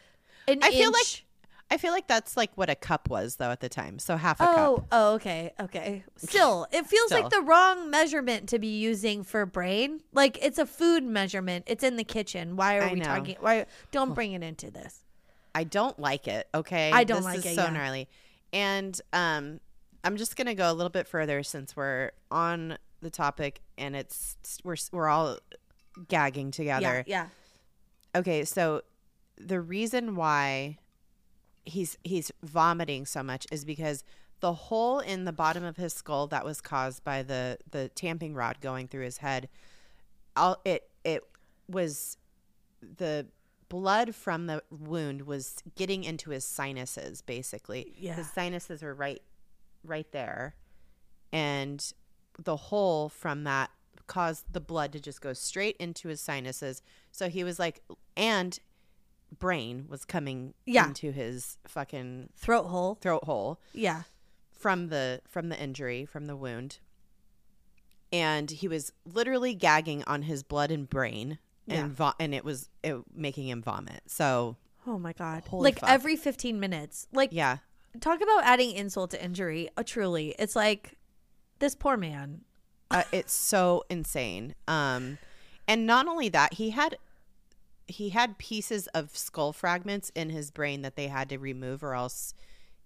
an I feel like. I feel like that's like what a cup was though at the time. So half a Oh, cup. oh, okay, okay. Still, it feels like the wrong measurement to be using for brain. Like it's a food measurement. It's in the kitchen. Why are I we know. talking? Why don't bring it into this? I don't like it. Okay, I don't This like is it, So yeah. gnarly. And um, I'm just gonna go a little bit further since we're on the topic and it's we're we're all gagging together. Yeah, Okay, so the reason why he's he's vomiting so much is because the hole in the bottom of his skull that was caused by the the tamping rod going through his head all it it was the blood from the wound was getting into his sinuses basically Yeah. his sinuses are right right there and the hole from that caused the blood to just go straight into his sinuses so he was like and brain was coming Yeah. into his fucking Throat hole. throat hole Yeah. from the from the injury from the wound and he was literally gagging on his blood and brain. And vo- and it was it, making him vomit so Oh my god. Holy like fuck. every 15 minutes. Like yeah talk about adding insult to injury. Uh, truly. It's like this poor man. uh, it's so insane um and not only that he had he had pieces of skull fragments in his brain that they had to remove or else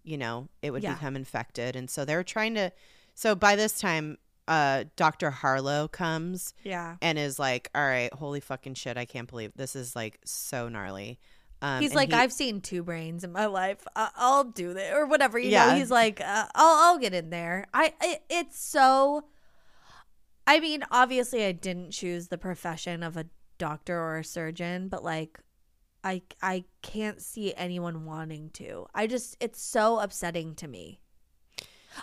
you know it would Yeah. become infected and so they're trying to so by this time uh dr harlow comes Yeah. and is like, "All right, holy fucking shit! I can't believe this is like so gnarly." Um, He's like, he- I've seen two brains in my life. I- I'll do that or whatever. You Yeah. know, he's like, uh, I'll, I'll get in there. I, it, it's so. I mean, obviously, I didn't choose the profession of a doctor or a surgeon, but like, I, I can't see anyone wanting to. I just, it's so upsetting to me.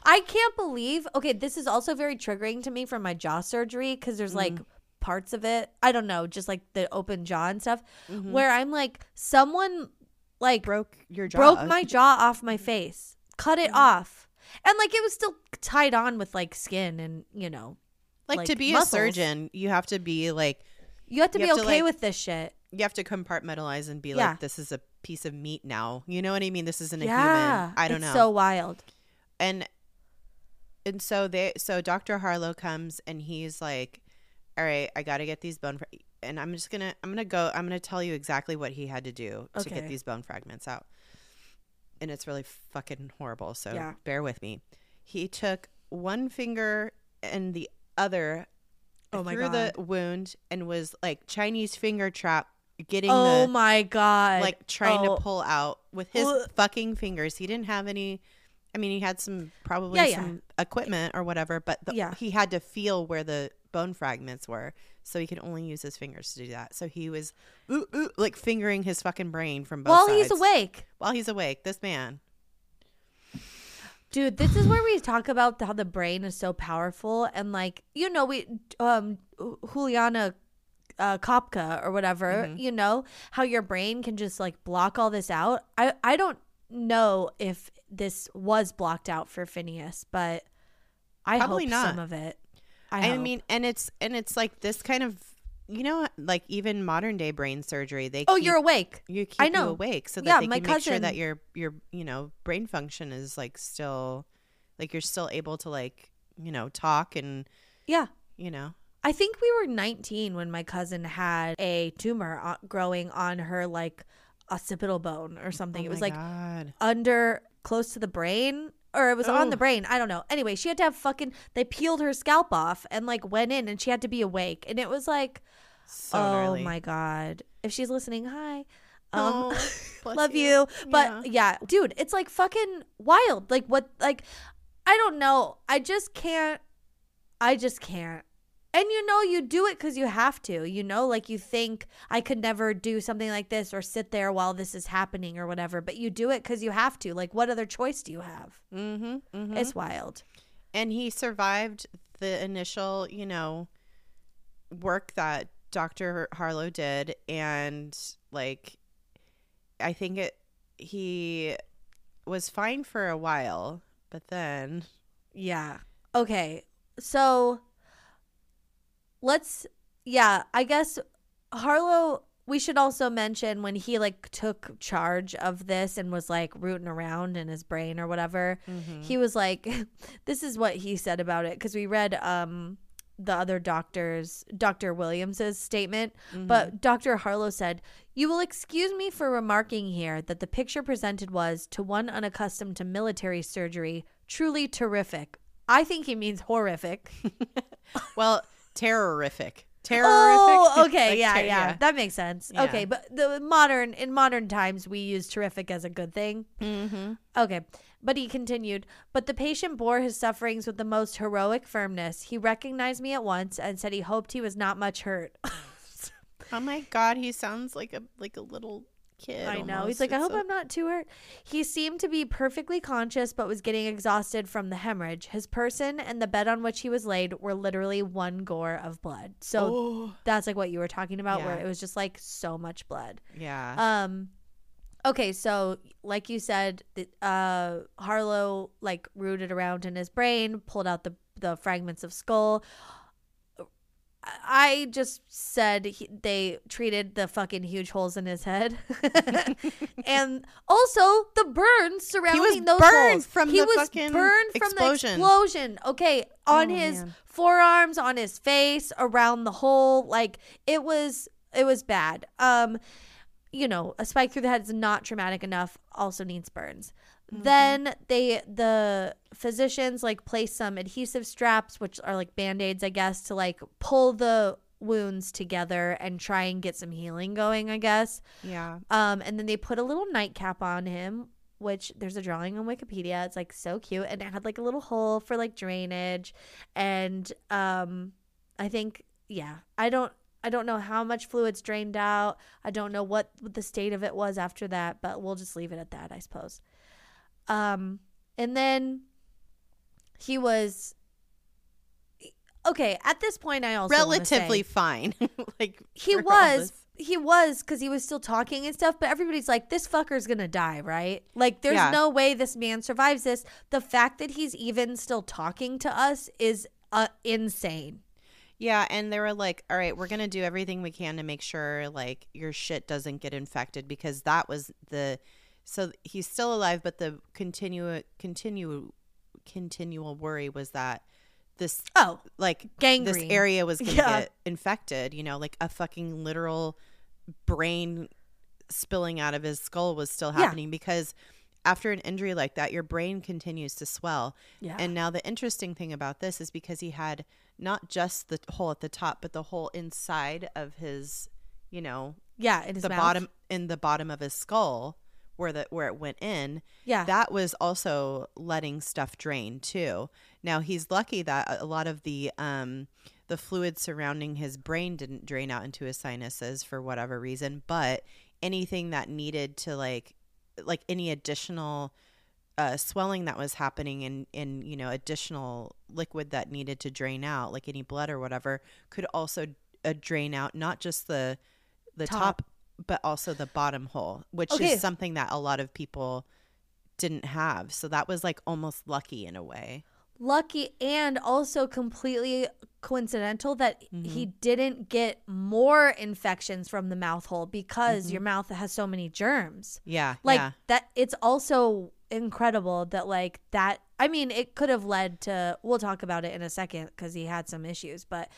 I can't believe. Okay, this is also very triggering to me from my jaw surgery because there's like parts of it. I don't know, just like the open jaw and stuff, Mhm. where I'm like, someone like broke your jaw. broke my jaw off my face, cut it Mhm. off, and like it was still tied on with like skin and you know, like, like, to be muscles. a surgeon, you have to be like you have to You be have to, okay like- with this shit. you have to compartmentalize and be Yeah. like, "This is a piece of meat now." You know what I mean? This isn't a yeah, human. I don't it's know. So wild. and and so they so Dr. Harlow comes and he's like, "All right, I got to get these bone." Fra-. And I'm just gonna I'm gonna go. I'm gonna tell you exactly what he had to do to get these bone fragments out. And it's really fucking horrible. So Yeah. bear with me. He took one finger and the other Oh my through the wound and was like Chinese finger trap getting Oh the my god! like trying Oh. to pull out with his fucking fingers. He didn't have any. I mean, he had some probably Yeah, yeah. some equipment or whatever, but the, Yeah. he had to feel where the bone fragments were, so he could only use his fingers to do that. So he was ooh, ooh, like fingering his fucking brain from both while sides he's awake. While he's awake, this man. Dude, this is where we talk about how the brain is so powerful and like you know we um Juliana uh, Kopka or whatever, Mhm. you know, how your brain can just like block all this out. I I don't know if this was blocked out for Phineas, but I Probably hope not. some of it. I, I, mean, and it's and it's like this kind of you know like even modern day brain surgery they oh, keep- you're awake. you keep I you know. awake so that Yeah, they my can make sure that your your you know brain function is like still like you're still able to like you know talk and Yeah. you know I think we were 19 when my cousin had a tumor uh, growing on her like occipital bone or something. Oh it was like God. under close to the brain or it was on the Oh. brain. I don't know. Anyway, she had to have fucking they peeled her scalp off and like went in and she had to be awake. And it was like, so oh gnarly. my god. If she's listening, hi. Um, Oh, love you. But Yeah. yeah. dude, it's like fucking wild. Like what like I don't know. I just can't I just can't. And you know you do it cuz you have to. You know like you think I could never do something like this or sit there while this is happening or whatever, but you do it cuz you have to. Like what other choice do you have? Mm-hmm, mm-hmm. It's wild. and he survived the initial, you know, work that Dr. Harlow did and like I think it he was fine for a while, but then Yeah. Okay. So let's yeah, I guess Harlow we should also mention when he like took charge of this and was like rooting around in his brain or whatever. He was like this is what he said about it cuz we read um the other doctor's Dr. Williams's statement, but Dr. Harlow said, "You will excuse me for remarking here that the picture presented was to one unaccustomed to military surgery truly terrific. I think he means horrific. well, terrorific. Terrorific. Oh, okay, Like yeah, ter- yeah, that makes sense. Yeah. Okay, but the modern in modern times we use terrific as a good thing. Mm-hmm. Okay. But he continued, but the patient bore his sufferings with the most heroic firmness. He recognized me at once and said he hoped he was not much hurt. Oh my god, he sounds like a like a little kid. I know. almost. He's like, I It's hope I'm not too hurt. He seemed to be perfectly conscious, but was getting exhausted from the hemorrhage. His person and the bed on which he was laid were literally one gore of blood. So Oh, that's like what you were talking about, where Yeah. it was just like so much blood. yeah. Um, okay, so like you said, the, uh, Harlow like rooted around in his brain, pulled out the the fragments of skull. I just said he, they treated the fucking huge holes in his head, and also the burns surrounding those burned holes. from he the was fucking burned from explosion. the explosion. Okay, on Oh, his man. forearms, on his face, around the hole. Like it was, it was bad. Um, you know, a spike through the head is not traumatic enough. Also needs burns. Then they the physicians like place some adhesive straps, which are like band-aids, I guess, to like pull the wounds together and try and get some healing going, I guess. yeah. Um, and then they put a little nightcap on him, which there's a drawing on Wikipedia. It's like so cute, and it had like a little hole for like drainage, and um, I think yeah, I don't. I don't know how much fluids drained out. I don't know what, what the state of it was after that, but we'll just leave it at that, I suppose. Um, and then he was okay. At this point, I also wanna say- Relatively fine. like he was he was because he was still talking and stuff but everybody's like this fucker's gonna die right like there's Yeah. no way this man survives this the fact that he's even still talking to us is uh, insane Yeah, and they were like, "All right, we're gonna do everything we can to make sure like your shit doesn't get infected because that was the so he's still alive, but the continue continue continual worry was that this oh like Gangrene. this area was gonna Yeah. get infected. You know, like a fucking literal brain spilling out of his skull was still Yeah. happening because after an injury like that, your brain continues to swell. yeah And now the interesting thing about this is because he had not just the hole at the top, but the hole inside of his, you know, yeah in his the mouth. bottom in the bottom of his skull where the where it went in. yeah That was also letting stuff drain too. Now he's lucky that a lot of the um the fluid surrounding his brain didn't drain out into his sinuses for whatever reason, but anything that needed to like like any additional uh, swelling that was happening and in you know additional liquid that needed to drain out like any blood or whatever could also uh, drain out not just the the Top. top, but also the bottom hole which Okay. is something that a lot of people didn't have so that was like almost lucky in a way lucky and also completely coincidental that Mm-hmm. he didn't get more infections from the mouth hole because Mm-hmm. your mouth has so many germs yeah like yeah that it's also incredible that like that i mean it could have led to we'll talk about it in a second because he had some issues but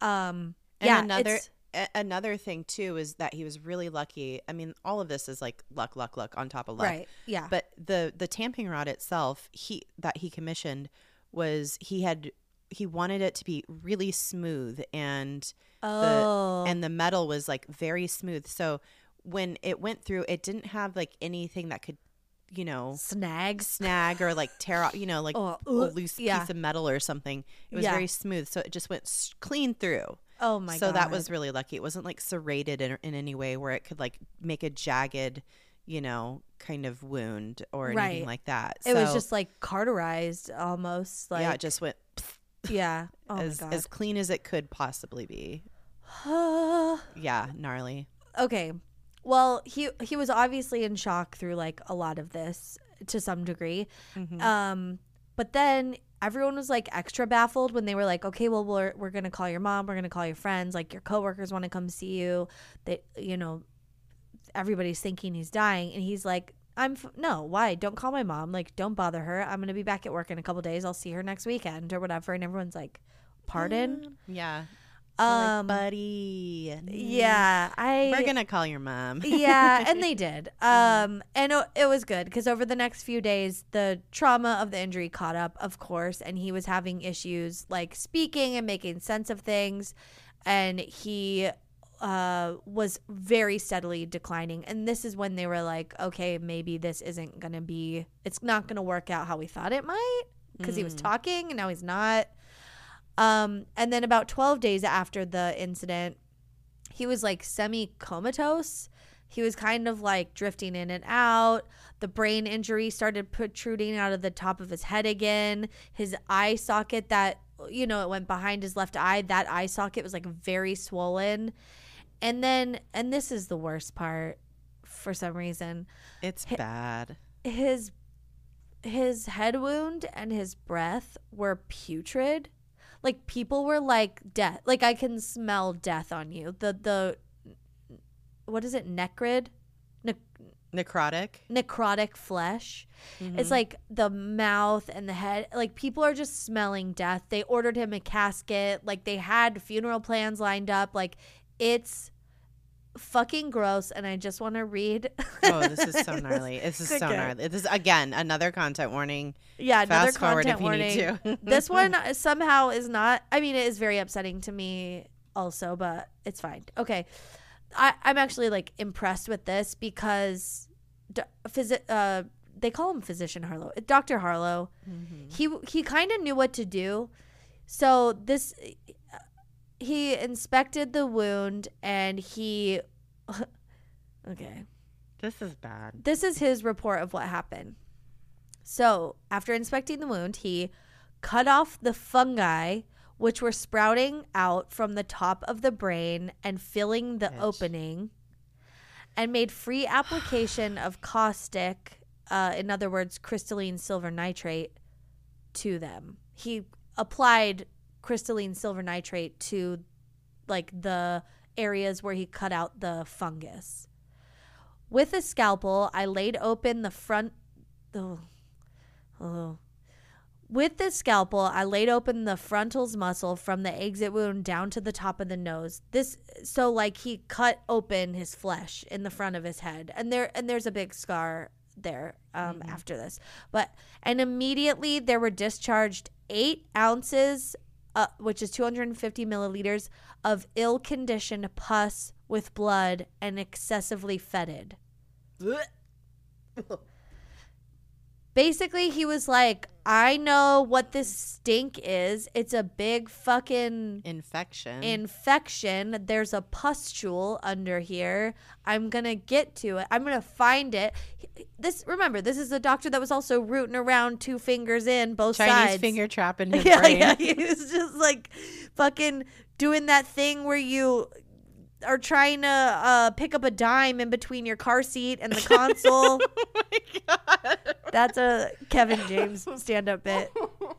um And yeah another a- another thing too is that he was really lucky. I mean, all of this is like luck, luck, luck on top of luck. right yeah But the the tamping rod itself, he that he commissioned was he had he wanted it to be really smooth and oh and the metal was like very smooth. So when it went through, it didn't have like anything that could, you know, snag snag or like tear off, you know, like Oh, a loose yeah. piece of metal or something. It was Yeah. very smooth, so it just went clean through. Oh my so god. that was really lucky. It wasn't like serrated in, in any way where it could like make a jagged, you know, kind of wound or anything like that. It was just like cauterized almost. Like yeah, it just went yeah. Oh as my god. as clean as it could possibly be. Yeah, gnarly. okay. Well, he he was obviously in shock through like a lot of this to some degree. Mm-hmm. Um, but then everyone was like extra baffled when they were like, "Okay, well, we're we're gonna call your mom. We're gonna call your friends. Like your coworkers want to come see you. They, you know, everybody's thinking he's dying, and he's like." I'm f- no, why? Don't call my mom. Like, don't bother her. I'm gonna be back at work in a couple days. I'll see her next weekend or whatever. And everyone's like, "Pardon?" Mm. Yeah. They're like, Um, buddy. yeah, I. We're gonna call your mom. yeah, and they did. Um, and it, it was good because over the next few days, the trauma of the injury caught up, of course, and he was having issues like speaking and making sense of things, and he uh was very steadily declining and this is when they were like okay maybe this isn't gonna be it's not gonna work out how we thought it might because he was talking and now he's not um and then about 12 days after the incident he was like semi comatose. He was kind of like drifting in and out. The brain injury started protruding out of the top of his head again. His eye socket that, you know, it went behind his left eye, that eye socket was like very swollen. And then, and this is the worst part for some reason, It's bad. his his head wound and his breath were putrid. Like people were like death. Like I can smell death on you. The the what is it? Necrid, ne- Necrotic. necrotic flesh. Mm-hmm. It's like the mouth and the head. Like people are just smelling death. They ordered him a casket. Like they had funeral plans lined up. Like it's fucking gross. And I just want to read. Oh, this is so gnarly. This is so gnarly. This is again another content warning. Yeah, another Fast forward content if you need warning. to. this one somehow is not. I mean, it is very upsetting to me also, but it's fine. Okay, I, I'm actually like impressed with this because, d- physi- uh, they call him Physician Harlow, Doctor Harlow. He he kind of knew what to do. So this, he inspected the wound and he. okay. This is bad. This is his report of what happened. So, after inspecting the wound, he cut off the fungi which were sprouting out from the top of the brain and filling the Bitch. opening, and made free application of caustic, uh, in other words, crystalline silver nitrate, to them. He applied crystalline silver nitrate to like the areas where he cut out the fungus. With a scalpel, I laid open the front. Oh, oh. With the scalpel, I laid open the frontalis muscle from the exit wound down to the top of the nose. This so like he cut open his flesh in the front of his head, and there and there's a big scar there um, after this. But and immediately there were discharged eight ounces, uh, which is 250 milliliters of ill-conditioned pus with blood and excessively fetid. Basically, he was like, I know what this stink is. It's a big fucking Infection. infection. There's a pustule under here. I'm gonna get to it. I'm gonna find it. This remember, this is a doctor that was also rooting around two fingers in both Chinese sides. finger trapping in his yeah, brain. yeah. He was just like fucking doing that thing where you are trying to uh, pick up a dime in between your car seat and the console. oh That's a Kevin James stand-up bit.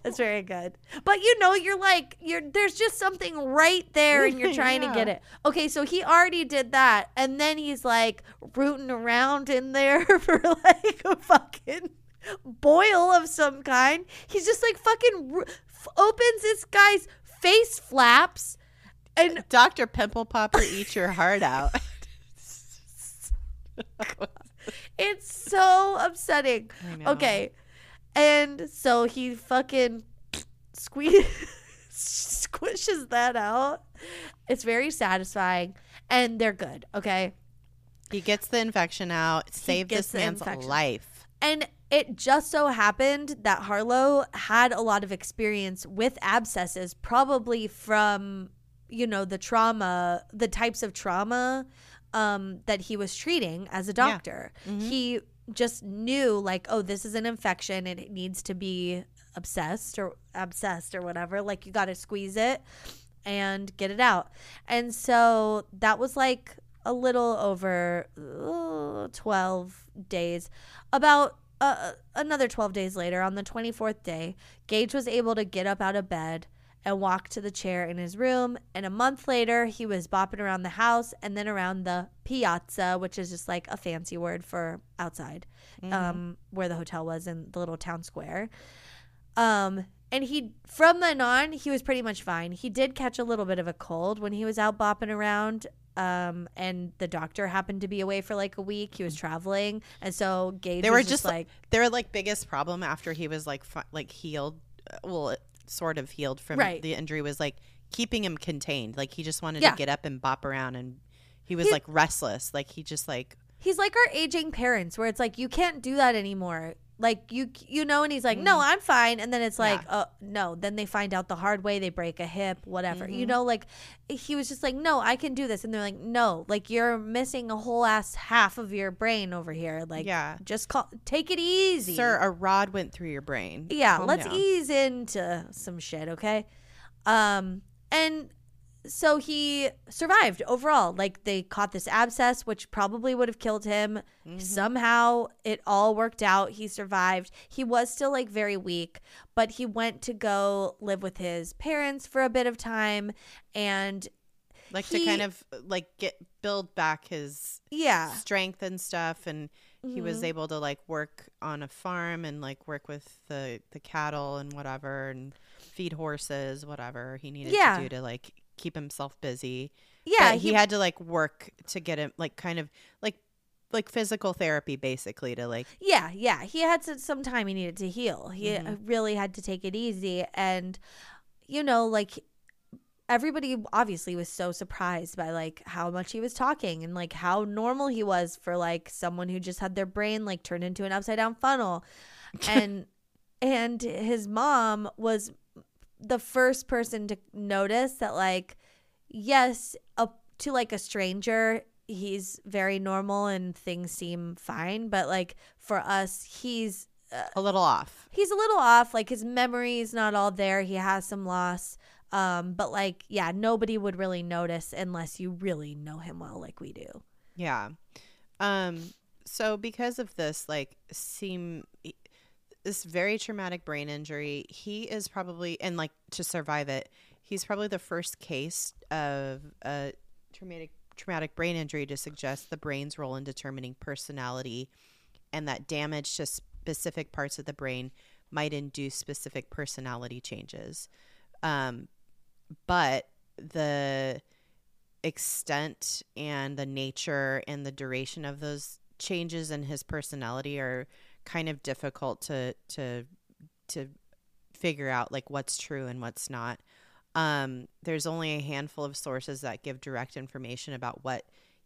It's very good. But you know, you're like, you're there's just something right there, and you're trying to get it. Okay, so he already did that, and then he's like rooting around in there for like a fucking boil of some kind. He's just like fucking ro- f- opens this guy's face flaps, and Dr. Pimple Popper, eat your heart out. It's so upsetting. Okay. And so he fucking squeeze squishes that out. It's very satisfying and they're good, okay? He gets the infection out, saved this man's life. And it just so happened that Harlow had a lot of experience with abscesses, probably from, you know, the trauma, the types of trauma um, that he was treating as a doctor. He just knew, like, oh, this is an infection and it needs to be obsessed or obsessed or whatever. Like, you got to squeeze it and get it out. And so that was like a little over uh, 12 days. About uh, another 12 days later, on the 24th day, Gage was able to get up out of bed and walked to the chair in his room. And a month later, he was bopping around the house and then around the piazza, which is just like a fancy word for outside, um, where the hotel was in the little town square. Um, and he, from then on, he was pretty much fine. He did catch a little bit of a cold when he was out bopping around. Um, and the doctor happened to be away for like a week. He was traveling, and so Gage They were just, just like, Their like biggest problem after he was like fi- like healed, uh, well, sort of healed from Right. the injury was like keeping him contained. Like he just wanted Yeah. to get up and bop around, and he was He- like restless. Like he just like he's like our aging parents, where it's like you can't do that anymore. Like you, you know, and he's like, no, I'm fine. And then it's like. Yeah. oh no. Then they find out the hard way. They break a hip, whatever. Mm-hmm. You know, like he was just like, no, I can do this. And they're like, no, like you're missing a whole ass half of your brain over here. Like, Yeah. just call, take it easy, sir, a rod went through your brain. Yeah, Calm let's down." ease into some shit, okay? Um and so he survived overall. Like they caught this abscess which probably would have killed him. Mm-hmm. Somehow it all worked out. He survived. He was still like very weak, but he went to go live with his parents for a bit of time and like he- to kind of like get build back his yeah. strength and stuff and he Mm-hmm. was able to like work on a farm and like work with the the cattle and whatever and feed horses whatever he needed Yeah. to do to like keep himself busy Yeah, But he, had to like work to get him like kind of like like physical therapy basically to like Yeah, yeah. He had some, some time he needed to heal. He Mm-hmm. uh, really had to take it easy. And, you know, like everybody obviously was so surprised by like how much he was talking and like how normal he was for like someone who just had their brain like turned into an upside down funnel. And, and his mom was the first person to notice that like, yes, up to like a stranger, he's very normal and things seem fine. But like for us, he's a little off he's a little off. Like his memory is not all there. He has some loss. Um, but like, yeah, nobody would really notice unless you really know him well, like we do. yeah um so because of this like seem this very traumatic brain injury. He is probably and like to survive it he's probably the first case of a traumatic traumatic brain injury to suggest the brain's role in determining personality and that damage to specific parts of the brain might induce specific personality changes. Um, but the extent and the nature and the duration of those changes in his personality are kind of difficult to to to figure out like what's true and what's not. Um there's only a handful of sources that give direct information about what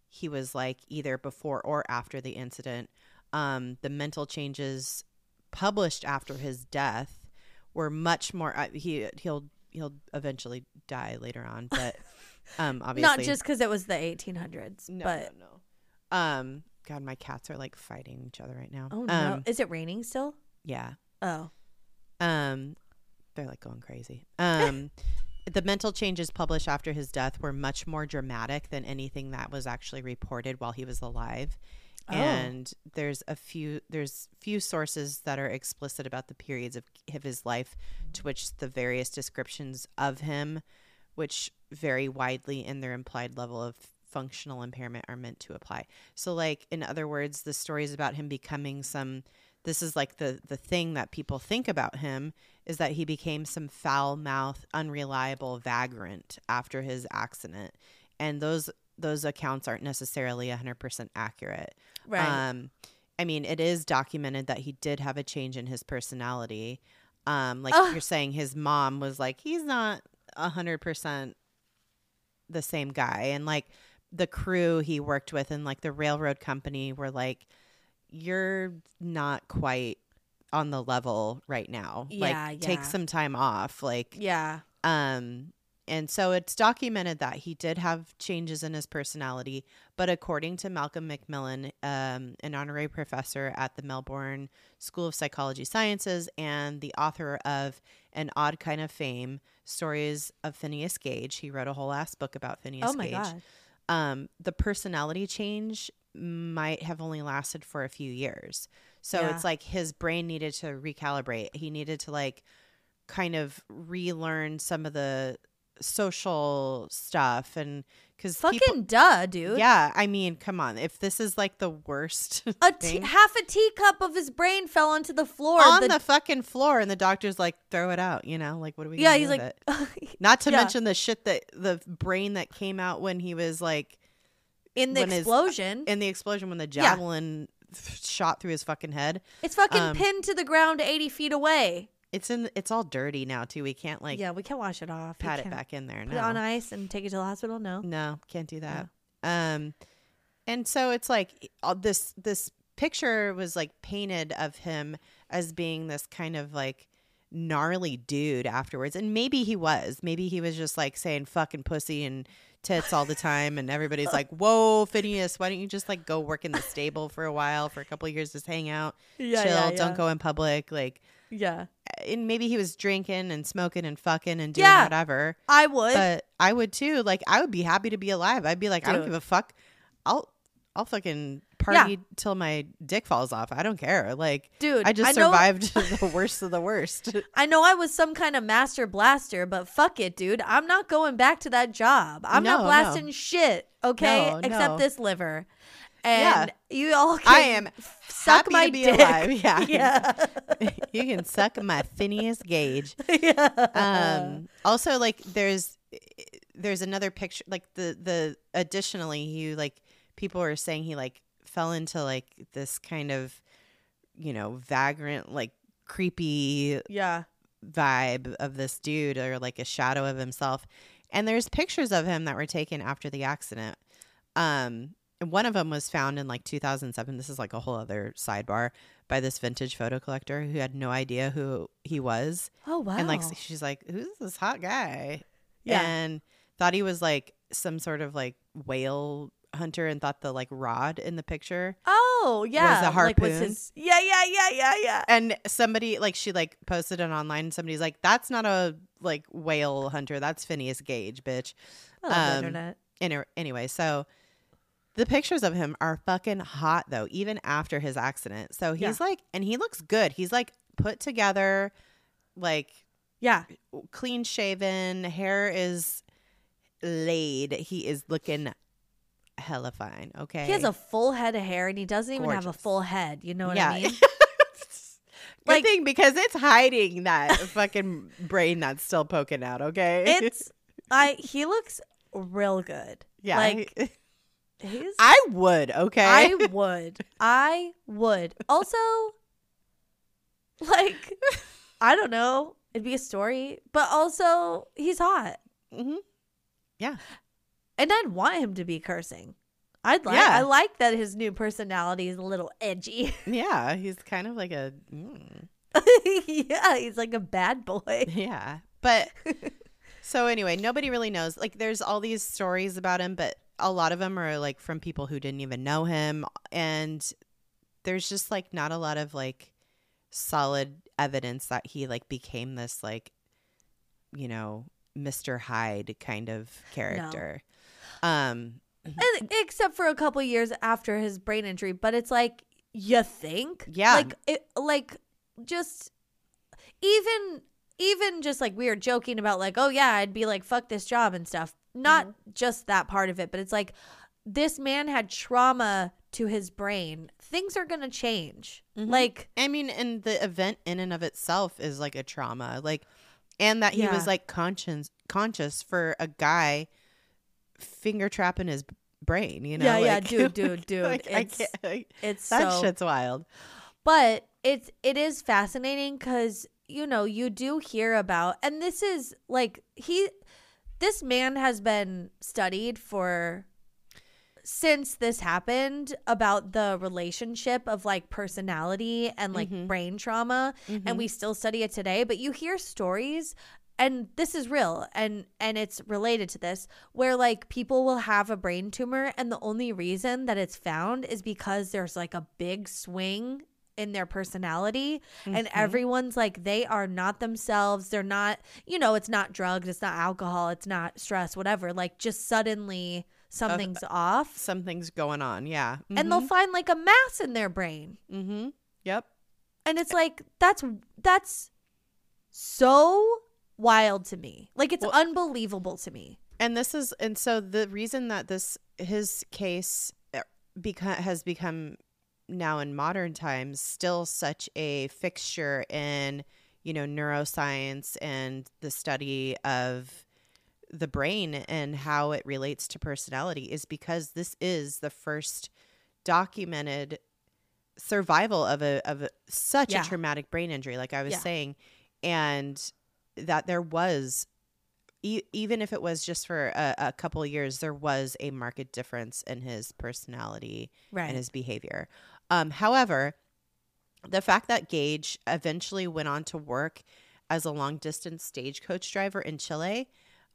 he was like either before or after the incident. Um the mental changes published after his death were much more uh, he he'll he'll eventually die later on but um obviously Not just because it was the 1800s, no but no no. Um god my cats are like fighting each other right now. Oh no, um is it raining still? yeah. Oh, um they're like going crazy. Um the mental changes published after his death were much more dramatic than anything that was actually reported while he was alive. Oh. and there's a few there's few sources that are explicit about the periods of, of his life to which the various descriptions of him which vary widely in their implied level of functional impairment are meant to apply so like in other words the stories about him becoming some this is like the the thing that people think about him is that he became some foul mouthed unreliable vagrant after his accident and those those accounts aren't necessarily 100% accurate right. um, I mean, it is documented that he did have a change in his personality. Um, like Ugh. you're saying, his mom was like, he's not a hundred percent the same guy, and like the crew he worked with and like the railroad company were like, you're not quite on the level right now. Yeah, like take some time off. Like Yeah. um and so it's documented that he did have changes in his personality, but according to Malcolm Macmillan, um, an honorary professor at the Melbourne School of Psychology Sciences and the author of An Odd Kind of Fame, Stories of Phineas Gage, he wrote a whole ass book about Phineas oh my Gage god. Um, the personality change might have only lasted for a few years. So Yeah. it's like his brain needed to recalibrate. He needed to like kind of relearn some of the social stuff and because Fucking duh, dude. yeah, I mean, come on. If this is like the worst A thing half a teacup of his brain fell onto the floor. on The- the, fucking floor, and the doctor's like, throw it out, you know, like what are we? yeah, he's like? Not to Yeah. mention the shit that the brain that came out when he was like in the his- explosion. in the explosion when the javelin f- shot through his fucking head. it's fucking um, pinned to the ground 80 feet away. It's in. It's all dirty now too. We can't like yeah, we can't wash it off. Pat it back in there. Put No, it on ice and take it to the hospital. No. no, can't do that. Um, and so it's like all this. This picture was like painted of him as being this kind of like gnarly dude afterwards, and maybe he was. Maybe he was just like saying fucking pussy and tits all the time, and everybody's like, "Whoa, Phineas, why don't you just like go work in the stable for a while, for a couple of years, just hang out, Yeah, chill, yeah, don't go in public, like." Yeah, and maybe he was drinking and smoking and fucking and doing Yeah. whatever. I would. But I would too. Like I would be happy to be alive. I'd be like, I don't give a fuck. I'll I'll fucking party till my dick falls off. I don't care. Like Dude, I just I know- survived the worst of the worst. I know I was some kind of master blaster, but fuck it, dude. I'm not going back to that job. I'm No, not no. blasting shit, okay? No, Except no. this liver. And you all can I am suck my dick. alive. Yeah. Yeah. you can suck my Phineas Gage. yeah. um also like there's there's another picture like the the additionally you like people are saying he like fell into like this kind of you know vagrant like creepy yeah. vibe of this dude or like a shadow of himself and there's pictures of him that were taken after the accident um and one of them was found in like 2007 this is like a whole other sidebar by this vintage photo collector who had no idea who he was Oh wow. and like she's like, "Who's this hot guy?" Yeah. And thought he was like some sort of like whale hunter and thought the like rod in the picture. oh yeah. was a Like, harpoon. his- yeah, yeah, yeah, yeah, yeah. And somebody like she like posted it online and somebody's like, "That's not a like whale hunter. That's Phineas Gage, bitch." I love the um, internet. Any- anyway, so the pictures of him are fucking hot though, even after his accident. So he's like, and he looks good. He's like put together, like Yeah. clean shaven, hair is laid. He is looking hella fine. Okay. He has a full head of hair and he doesn't even have a full head. You know what yeah. I mean? Good Like- thing because it's hiding that fucking brain that's still poking out. Okay. It's I he looks real good. yeah. Like I would. Okay. I would. I would. Also like I don't know. It'd be a story, but also he's hot. Mhm. Yeah. And I'd want him to be cursing. I'd like Yeah. I like that his new personality is a little edgy. Yeah. He's kind of like a. mm. yeah, he's like a bad boy. Yeah. But so anyway, nobody really knows. Like there's all these stories about him, but a lot of them are like from people who didn't even know him and there's just like not a lot of like solid evidence that he like became this like you know, Mr. Hyde kind of character. Um except for a couple years after his brain injury but it's like you think Yeah. like it like just even even just like we were joking about like oh yeah i'd be like fuck this job and stuff not just that part of it but it's like this man had trauma to his brain things are gonna change Mhm. like I mean, and the event in and of itself is like a trauma. Like and that he Yeah. was like conscious conscious for a guy finger trapping his brain, you know? Yeah, yeah, dude, dude, dude, like, I it's- can't, like, it's that so shit's wild. but it's it is fascinating because you know you do hear about and this is like he this man has been studied for since this happened about the relationship of like personality and like Mhm. brain trauma and we still study it today but you hear stories and this is real and and it's related to this where like people will have a brain tumor and the only reason that it's found is because there's like a big swing in their personality and mm-hmm. everyone's like they are not themselves they're not you know it's not drugs it's not alcohol it's not stress whatever like just suddenly something's off Something's going on. Yeah. and they'll mm-hmm. find like a mass in their brain Mm-hmm. Yep. and it's like that's that's so wild to me like it's Well- unbelievable to me And this is, and so the reason that this his case eh, beca- has become now in modern times still such a fixture in you know neuroscience and the study of the brain and how it relates to personality is because this is the first documented survival of a of a, such Yeah. a traumatic brain injury like i was Yeah. saying and that there was e- even if it was just for a, a couple of years there was a marked difference in his personality right and his behavior um, however the fact that gage eventually went on to work as a long distance stagecoach driver in chile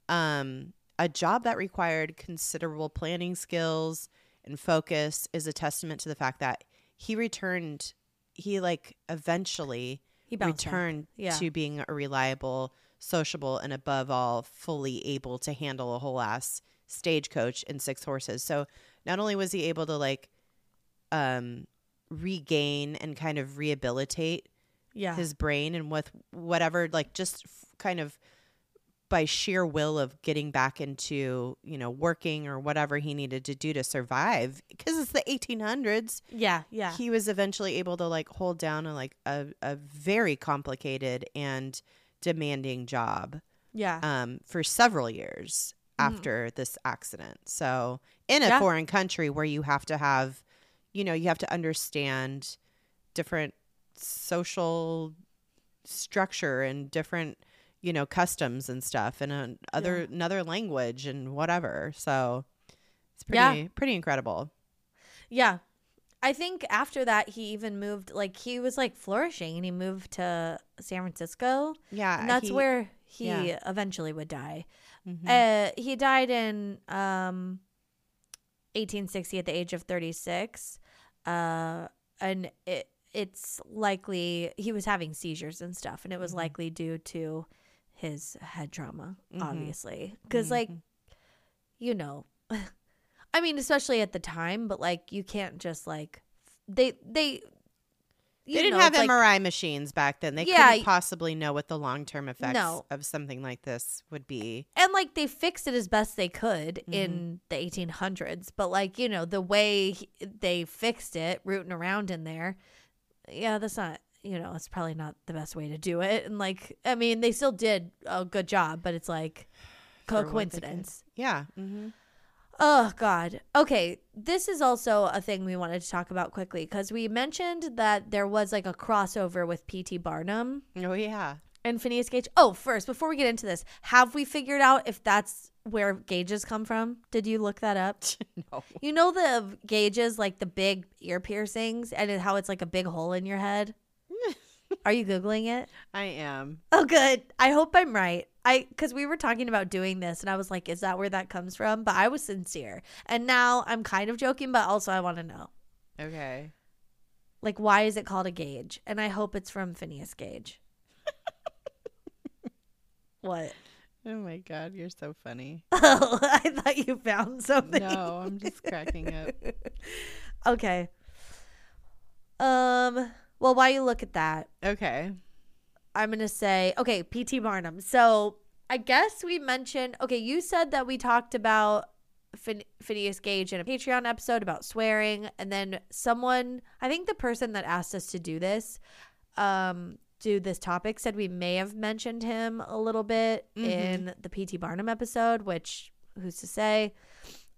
um, a job that required considerable planning skills and focus is a testament to the fact that he returned he like eventually he returned Yeah. to being a reliable sociable and above all fully able to handle a whole ass stagecoach and six horses so not only was he able to like um regain and kind of rehabilitate yeah. his brain and with whatever like just f- kind of by sheer will of getting back into you know working or whatever he needed to do to survive because it's the 1800s yeah yeah. He was eventually able to like hold down a like a, a very complicated and demanding job yeah. um for several years Mhm. after this accident. So in a Yeah. foreign country where you have to have you know you have to understand different social structure and different you know customs and stuff and a, other another language and whatever so it's Yeah. pretty pretty incredible Yeah. I think after that he even moved like he was like flourishing and he moved to San Francisco. yeah And that's he- where he yeah. eventually would die. Mhm. Uh he died in um 1860 at the age of 36. Uh and it it's likely he was having seizures and stuff and it was Mhm. likely due to his head trauma Mhm. obviously cuz like Mhm. you know i mean especially at the time but like you can't just like they they they didn't know, have it's like- MRI machines back then. They Yeah, couldn't possibly know what the long term effects No. of something like this would be. and like they fixed it as best they could Mm-hmm. in the 1800s but like you know the way they fixed it rooting around in there yeah that's not you know it's probably not the best way to do it and like i mean they still did a good job but it's like For what they could. coincidence Yeah. Mm-hmm. Oh God. Okay, this is also a thing we wanted to talk about quickly because we mentioned that there was like a crossover with P.T. Barnum Oh yeah. and Phineas Gage. Oh, first, before we get into this, have we figured out if that's where gauges come from? Did you look that up? no. You know the gauges, like the big ear piercings, and it- how it's like a big hole in your head. Are you googling it? I am. Oh, good. I hope I'm right. I because we were talking about doing this, and I was like, "Is that where that comes from?" But I was sincere, and now I'm kind of joking, but also I want to know, Okay. like, why is it called a gauge? And I hope it's from Phineas Gage. what? Oh my god, you're so funny. Oh, I thought you found something. No, I'm just cracking up. okay. Um. Well, while you look at that, Okay. I'm gonna say okay, P.T. Barnum. So I guess we mentioned okay. You said that we talked about Phin- Phineas Gage in a Patreon episode about swearing, and then someone, I think the person that asked us to do this, um, do this topic said we may have mentioned him a little bit Mhm. in the P.T. Barnum episode, which who's to say?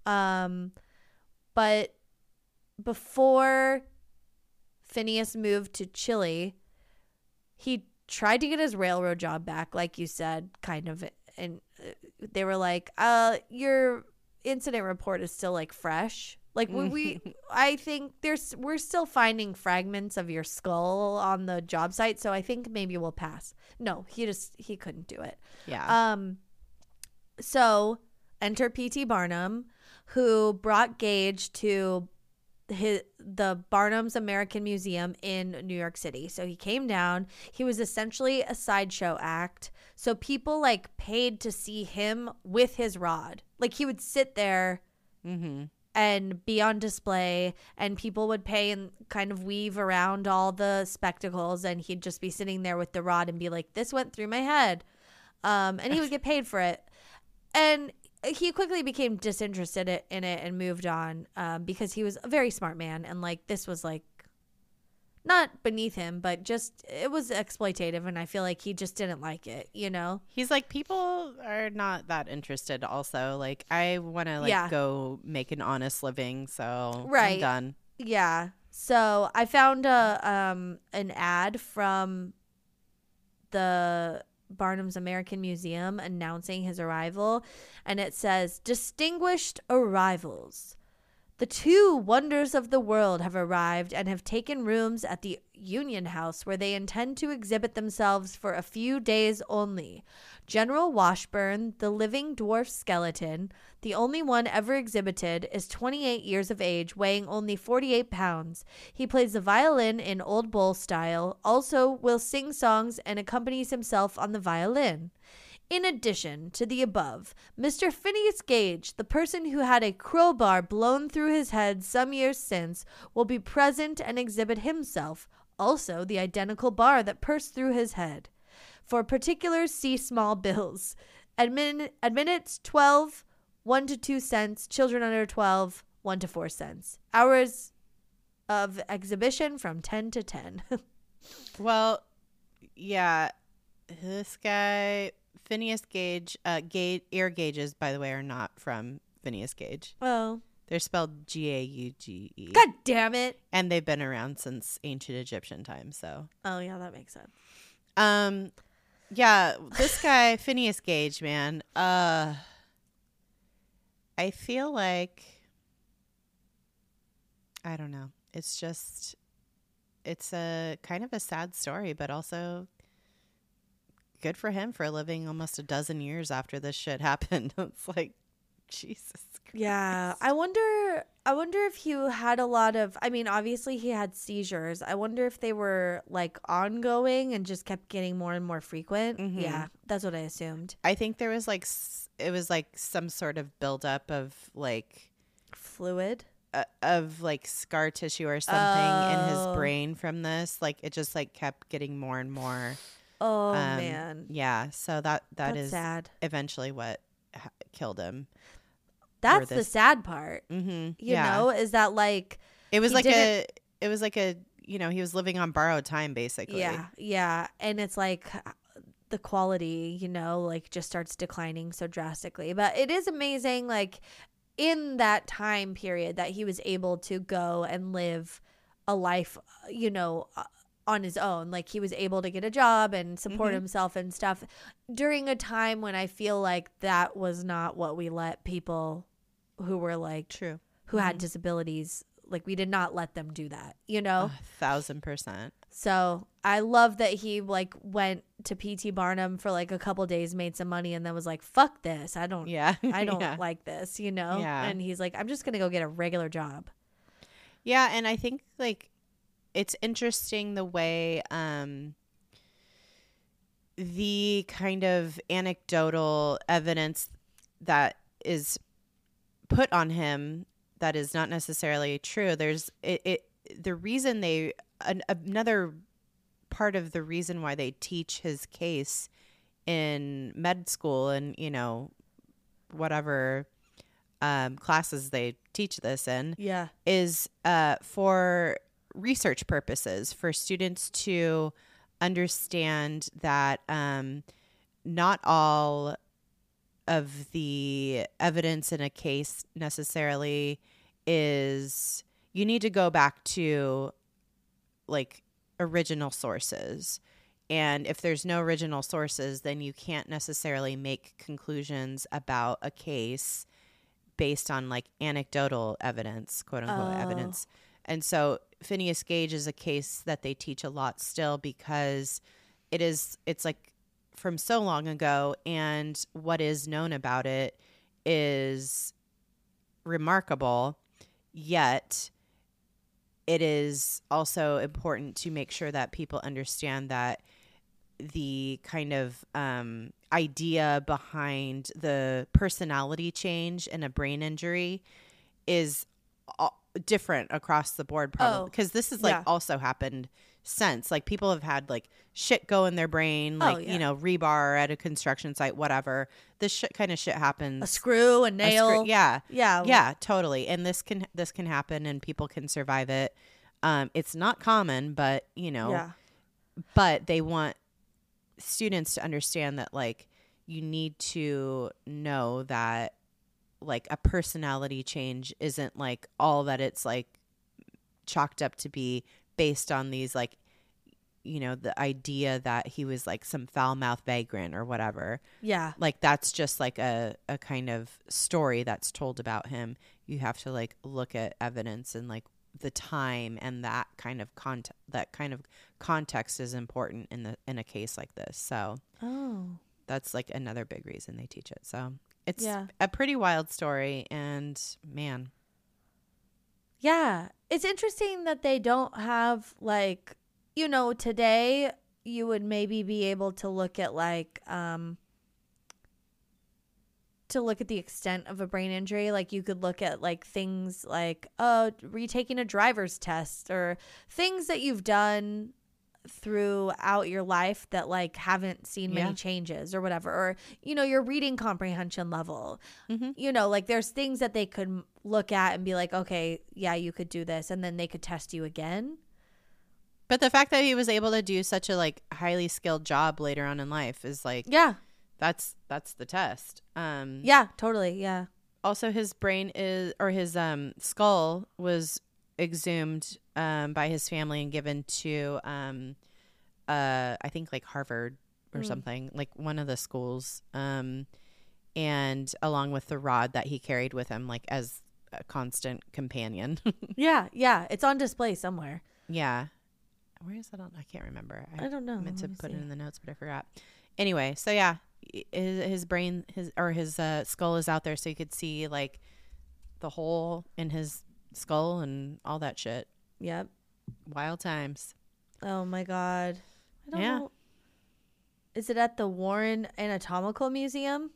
Um, but before Phineas moved to Chile, he tried to get his railroad job back, like you said, kind of. And uh, they were like, uh, your incident report is still like fresh. Like we, we I think there's we're still finding fragments of your skull on the job site, so I think maybe we'll pass. No, he just he couldn't do it. Yeah. Um so enter PT Barnum who brought Gage to his, the Barnum's American Museum in New York City. So he came down. He was essentially a sideshow act. So people like paid to see him with his rod. Like he would sit there mm-hmm. and be on display and people would pay and kind of weave around all the spectacles and he'd just be sitting there with the rod and be like this went through my head um, and he would get paid for it and he quickly became disinterested in it and moved on um, because he was a very smart man and like this was like not beneath him but just it was exploitative and i feel like he just didn't like it you know He's like, people are not that interested. Also, like, I want to like Yeah. go make an honest living, so Right. I'm done. Yeah. So I found a um an ad from the Barnum's American Museum announcing his arrival and it says distinguished arrivals. The two wonders of the world have arrived and have taken rooms at the Union House where they intend to exhibit themselves for a few days only. General Washburn, the living dwarf skeleton, the only one ever exhibited, is 28 years of age, weighing only 48 pounds. He plays the violin in Ole Bull style, also will sing songs and accompanies himself on the violin. In addition to the above, Mr. Phineas Gage, the person who had a crowbar blown through his head some years since, will be present and exhibit himself, also the identical bar that pursed through his head. For particulars, see small bills. Admin, admittance 12, 1 to 2 cents. Children under 12, 1 to 4 cents. Hours of exhibition from 10 to 10. Well, yeah, this guy Phineas Gage, uh, gauge, ear gauges, by the way, are not from Phineas Gage. well, They're spelled G A U G E, god damn it. and they've been around since ancient Egyptian times. So, Oh, yeah, that makes sense. um, yeah, this guy Phineas Gage, man, uh, I feel like I don't know. It's just it's a kind of a sad story, but also good for him for living almost a dozen years after this shit happened. it's like Jesus. Yeah, I wonder. I wonder if he had a lot of. I mean, obviously he had seizures. I wonder if they were like ongoing and just kept getting more and more frequent. Mhm. Yeah, that's what I assumed. I think there was like it was like some sort of buildup of like Fluid. uh, of like scar tissue or something in Oh. his brain from this. Like it just like kept getting more and more. Oh Um, man, Yeah, so that that that's is sad. eventually what ha- killed him. That's the sad part. Mm-hmm. You yeah, know, is that like it was like a it was like a you know he was living on borrowed time basically. yeah, yeah, and it's like the quality, you know, like just starts declining so drastically. But it is amazing, like in that time period, that he was able to go and live a life, uh, you know. On his own like he was able to get a job and support Mhm. himself and stuff during a time when i feel like that was not what we let people who were like True. who had Mhm. disabilities like we did not let them do that you know A thousand percent. so i love that he like went to pt barnum for like a couple days made some money and then was like fuck this i don't Yeah. i don't yeah. like this you know Yeah. and he's like i'm just gonna go get a regular job Yeah, and I think like it's interesting the way um the kind of anecdotal evidence that is put on him that is not necessarily true. There's it, it the reason they an, another part of the reason why they teach his case in med school and you know whatever um, classes they teach this in yeah is uh, for research purposes for students to understand that um, not all of the evidence in a case necessarily is you need to go back to like original sources and if there's no original sources then you can't necessarily make conclusions about a case based on like anecdotal evidence, quote unquote Oh. evidence. And so Phineas Gage is a case that they teach a lot still because it is it's like from so long ago. And what is known about it is remarkable yet it is also important to make sure that people understand that the kind of um, idea behind the personality change in a brain injury is different across the board probably Oh, because this is like yeah. also happened since like people have had like shit go in their brain like Oh, yeah. you know rebar at a construction site whatever this shit kind of shit happens A screw, a A screw- nail. yeah Yeah. yeah totally and this can this can happen and people can survive it um it's not common but you know Yeah. but they want students to understand that like you need to know that like a personality change isn't like all that it's like chalked up to be based on these like you know the idea that he was like some foul mouth vagrant or whatever Yeah. like that's just like a, a kind of story that's told about him you have to like look at evidence and like the time and that kind of context that kind of context is important in the in a case like this so Oh. that's like another big reason they teach it so it's Yeah. a pretty wild story and man Yeah. It's interesting that they don't have like you know, today you would maybe be able to look at like um to look at the extent of a brain injury like you could look at like things like uh retaking a driver's test or things that you've done throughout your life that like haven't seen many Yeah. changes or whatever or you know your reading comprehension level. Mhm. you know like there's things that they could look at and be like okay yeah you could do this and then they could test you again. But the fact that he was able to do such a like highly skilled job later on in life is like yeah. that's that's the test. Um yeah totally yeah. Also his brain is or his um skull was exhumed um by his family and given to um uh I think like Harvard or Mm. something like one of the schools um and along with the rod that he carried with him like as a constant companion yeah yeah it's on display somewhere yeah where is that on I can't remember i don't know I meant to put see. it in the notes, but I forgot. Anyway, so yeah, his, his brain, his or his uh, skull is out there, so you could see like the hole in his skull and all that shit. yep Wild times. oh my god i don't Yeah. know is it at the warren anatomical museum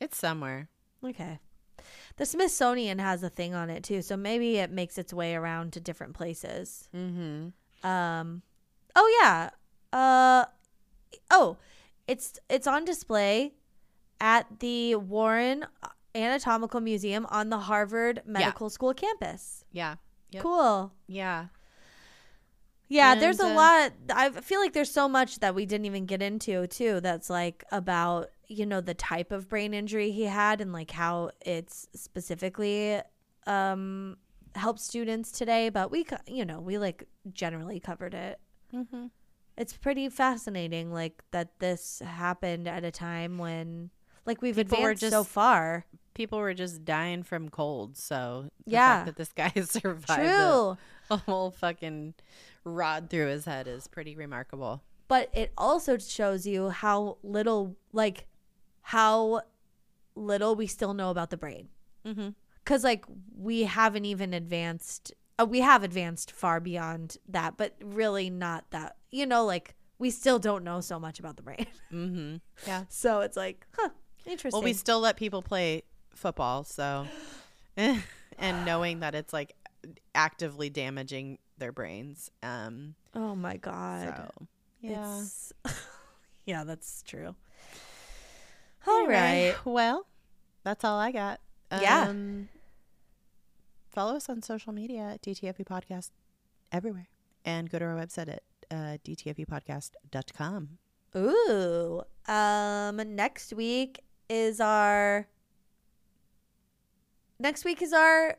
It's somewhere. okay the smithsonian has a thing on it too so maybe it makes its way around to different places Mm-hmm. Um, oh yeah. Uh, oh, it's it's on display at the Warren Anatomical Museum on the Harvard Medical School campus. Yeah. Yep. Cool. Yeah. Yeah, there's a uh, lot. I feel like there's so much that we didn't even get into too. That's like about you know the type of brain injury he had and like how it's specifically um helps students today. But we, you know, we like generally covered it. Mm-hmm. it's pretty fascinating like that this happened at a time when like we've People advanced so far People were just dying from cold, so the Yeah. fact that this guy survived a, a whole fucking rod through his head is pretty remarkable. but it also shows you how little like how little we still know about the brain Mm-hmm. because like we haven't even advanced uh, we have advanced far beyond that but really not that you know like we still don't know so much about the brain Mm-hmm. Yeah. so it's like huh interesting Well, we still let people play football, so and knowing that it's like actively damaging their brains. Um, oh my god so yeah. Yeah, that's true. All right. Anyway, Well, that's all I got. Yeah. Um, follow us on social media at Podcast everywhere, and go to our website at uh, dtfupodcast.com. Ooh. Um next week is our Next week is our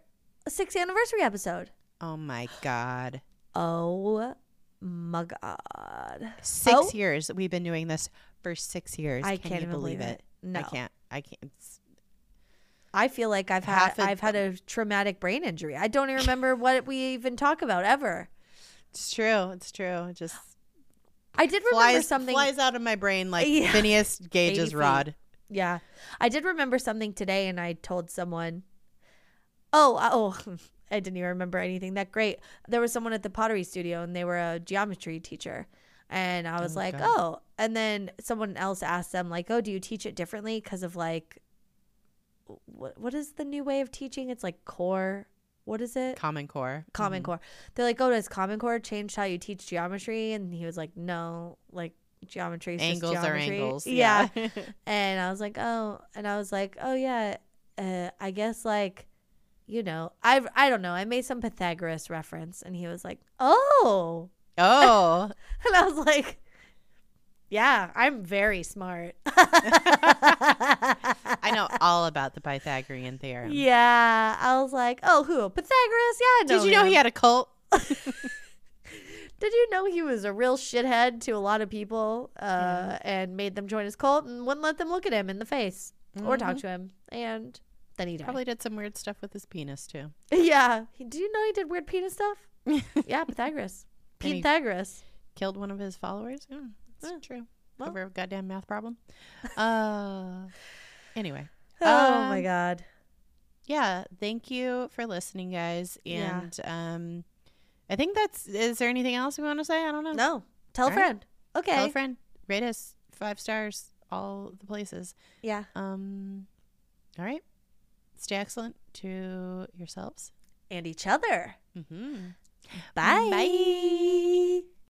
6th anniversary episode. Oh my God. Oh my god. Six Oh. years. We've been doing this for six years. I Can can't you believe believe it? it. No. I can't. I can't. It's, I feel like I've had I've had a traumatic brain injury. I don't even remember what we even talk about ever. It's true. It's true. Just I did remember something. flies out of my brain like Yeah. Phineas Gage's rod. Yeah. I did remember something today and I told someone, oh, uh, oh, I didn't even remember anything that great. There was someone at the pottery studio and they were a geometry teacher. And I was Oh, like, God. oh. And then someone else asked them, like, oh, do you teach it differently? Because of like, what, what is the new way of teaching? It's like core. What is it? Common Core. Common Mhm. Core. They're like, oh, does Common Core change how you teach geometry? And he was like, no, like geometry Angles are angles. yeah. Yeah. And I was like, oh, and I was like, oh yeah, uh, I guess like, you know, I I don't know. I made some Pythagoras reference, and he was like, oh, oh. and I was like, yeah, I'm very smart. I know all about the Pythagorean theorem. Yeah, I was like, oh, who Pythagoras? Yeah. Did you know he had a cult? Did you know he was a real shithead to a lot of people, uh, and made them join his cult and wouldn't let them look at him in the face or talk to him, and then he died. Mm-hmm. Probably did some weird stuff with his penis too. Yeah. He, do you know he did weird penis stuff? yeah, Pythagoras. Pythagoras. Killed one of his followers. Yeah, that's Yeah. true. Well. Over a goddamn math problem. Uh. Anyway. Oh my Um, god. yeah thank you for listening guys Yeah. and um i think that's is there anything else we want to say i don't know No. Tell a All right. friend. Okay. tell a friend rate us five stars all the places Yeah. um all right stay excellent to yourselves And each other. mm-hmm. Bye. Bye.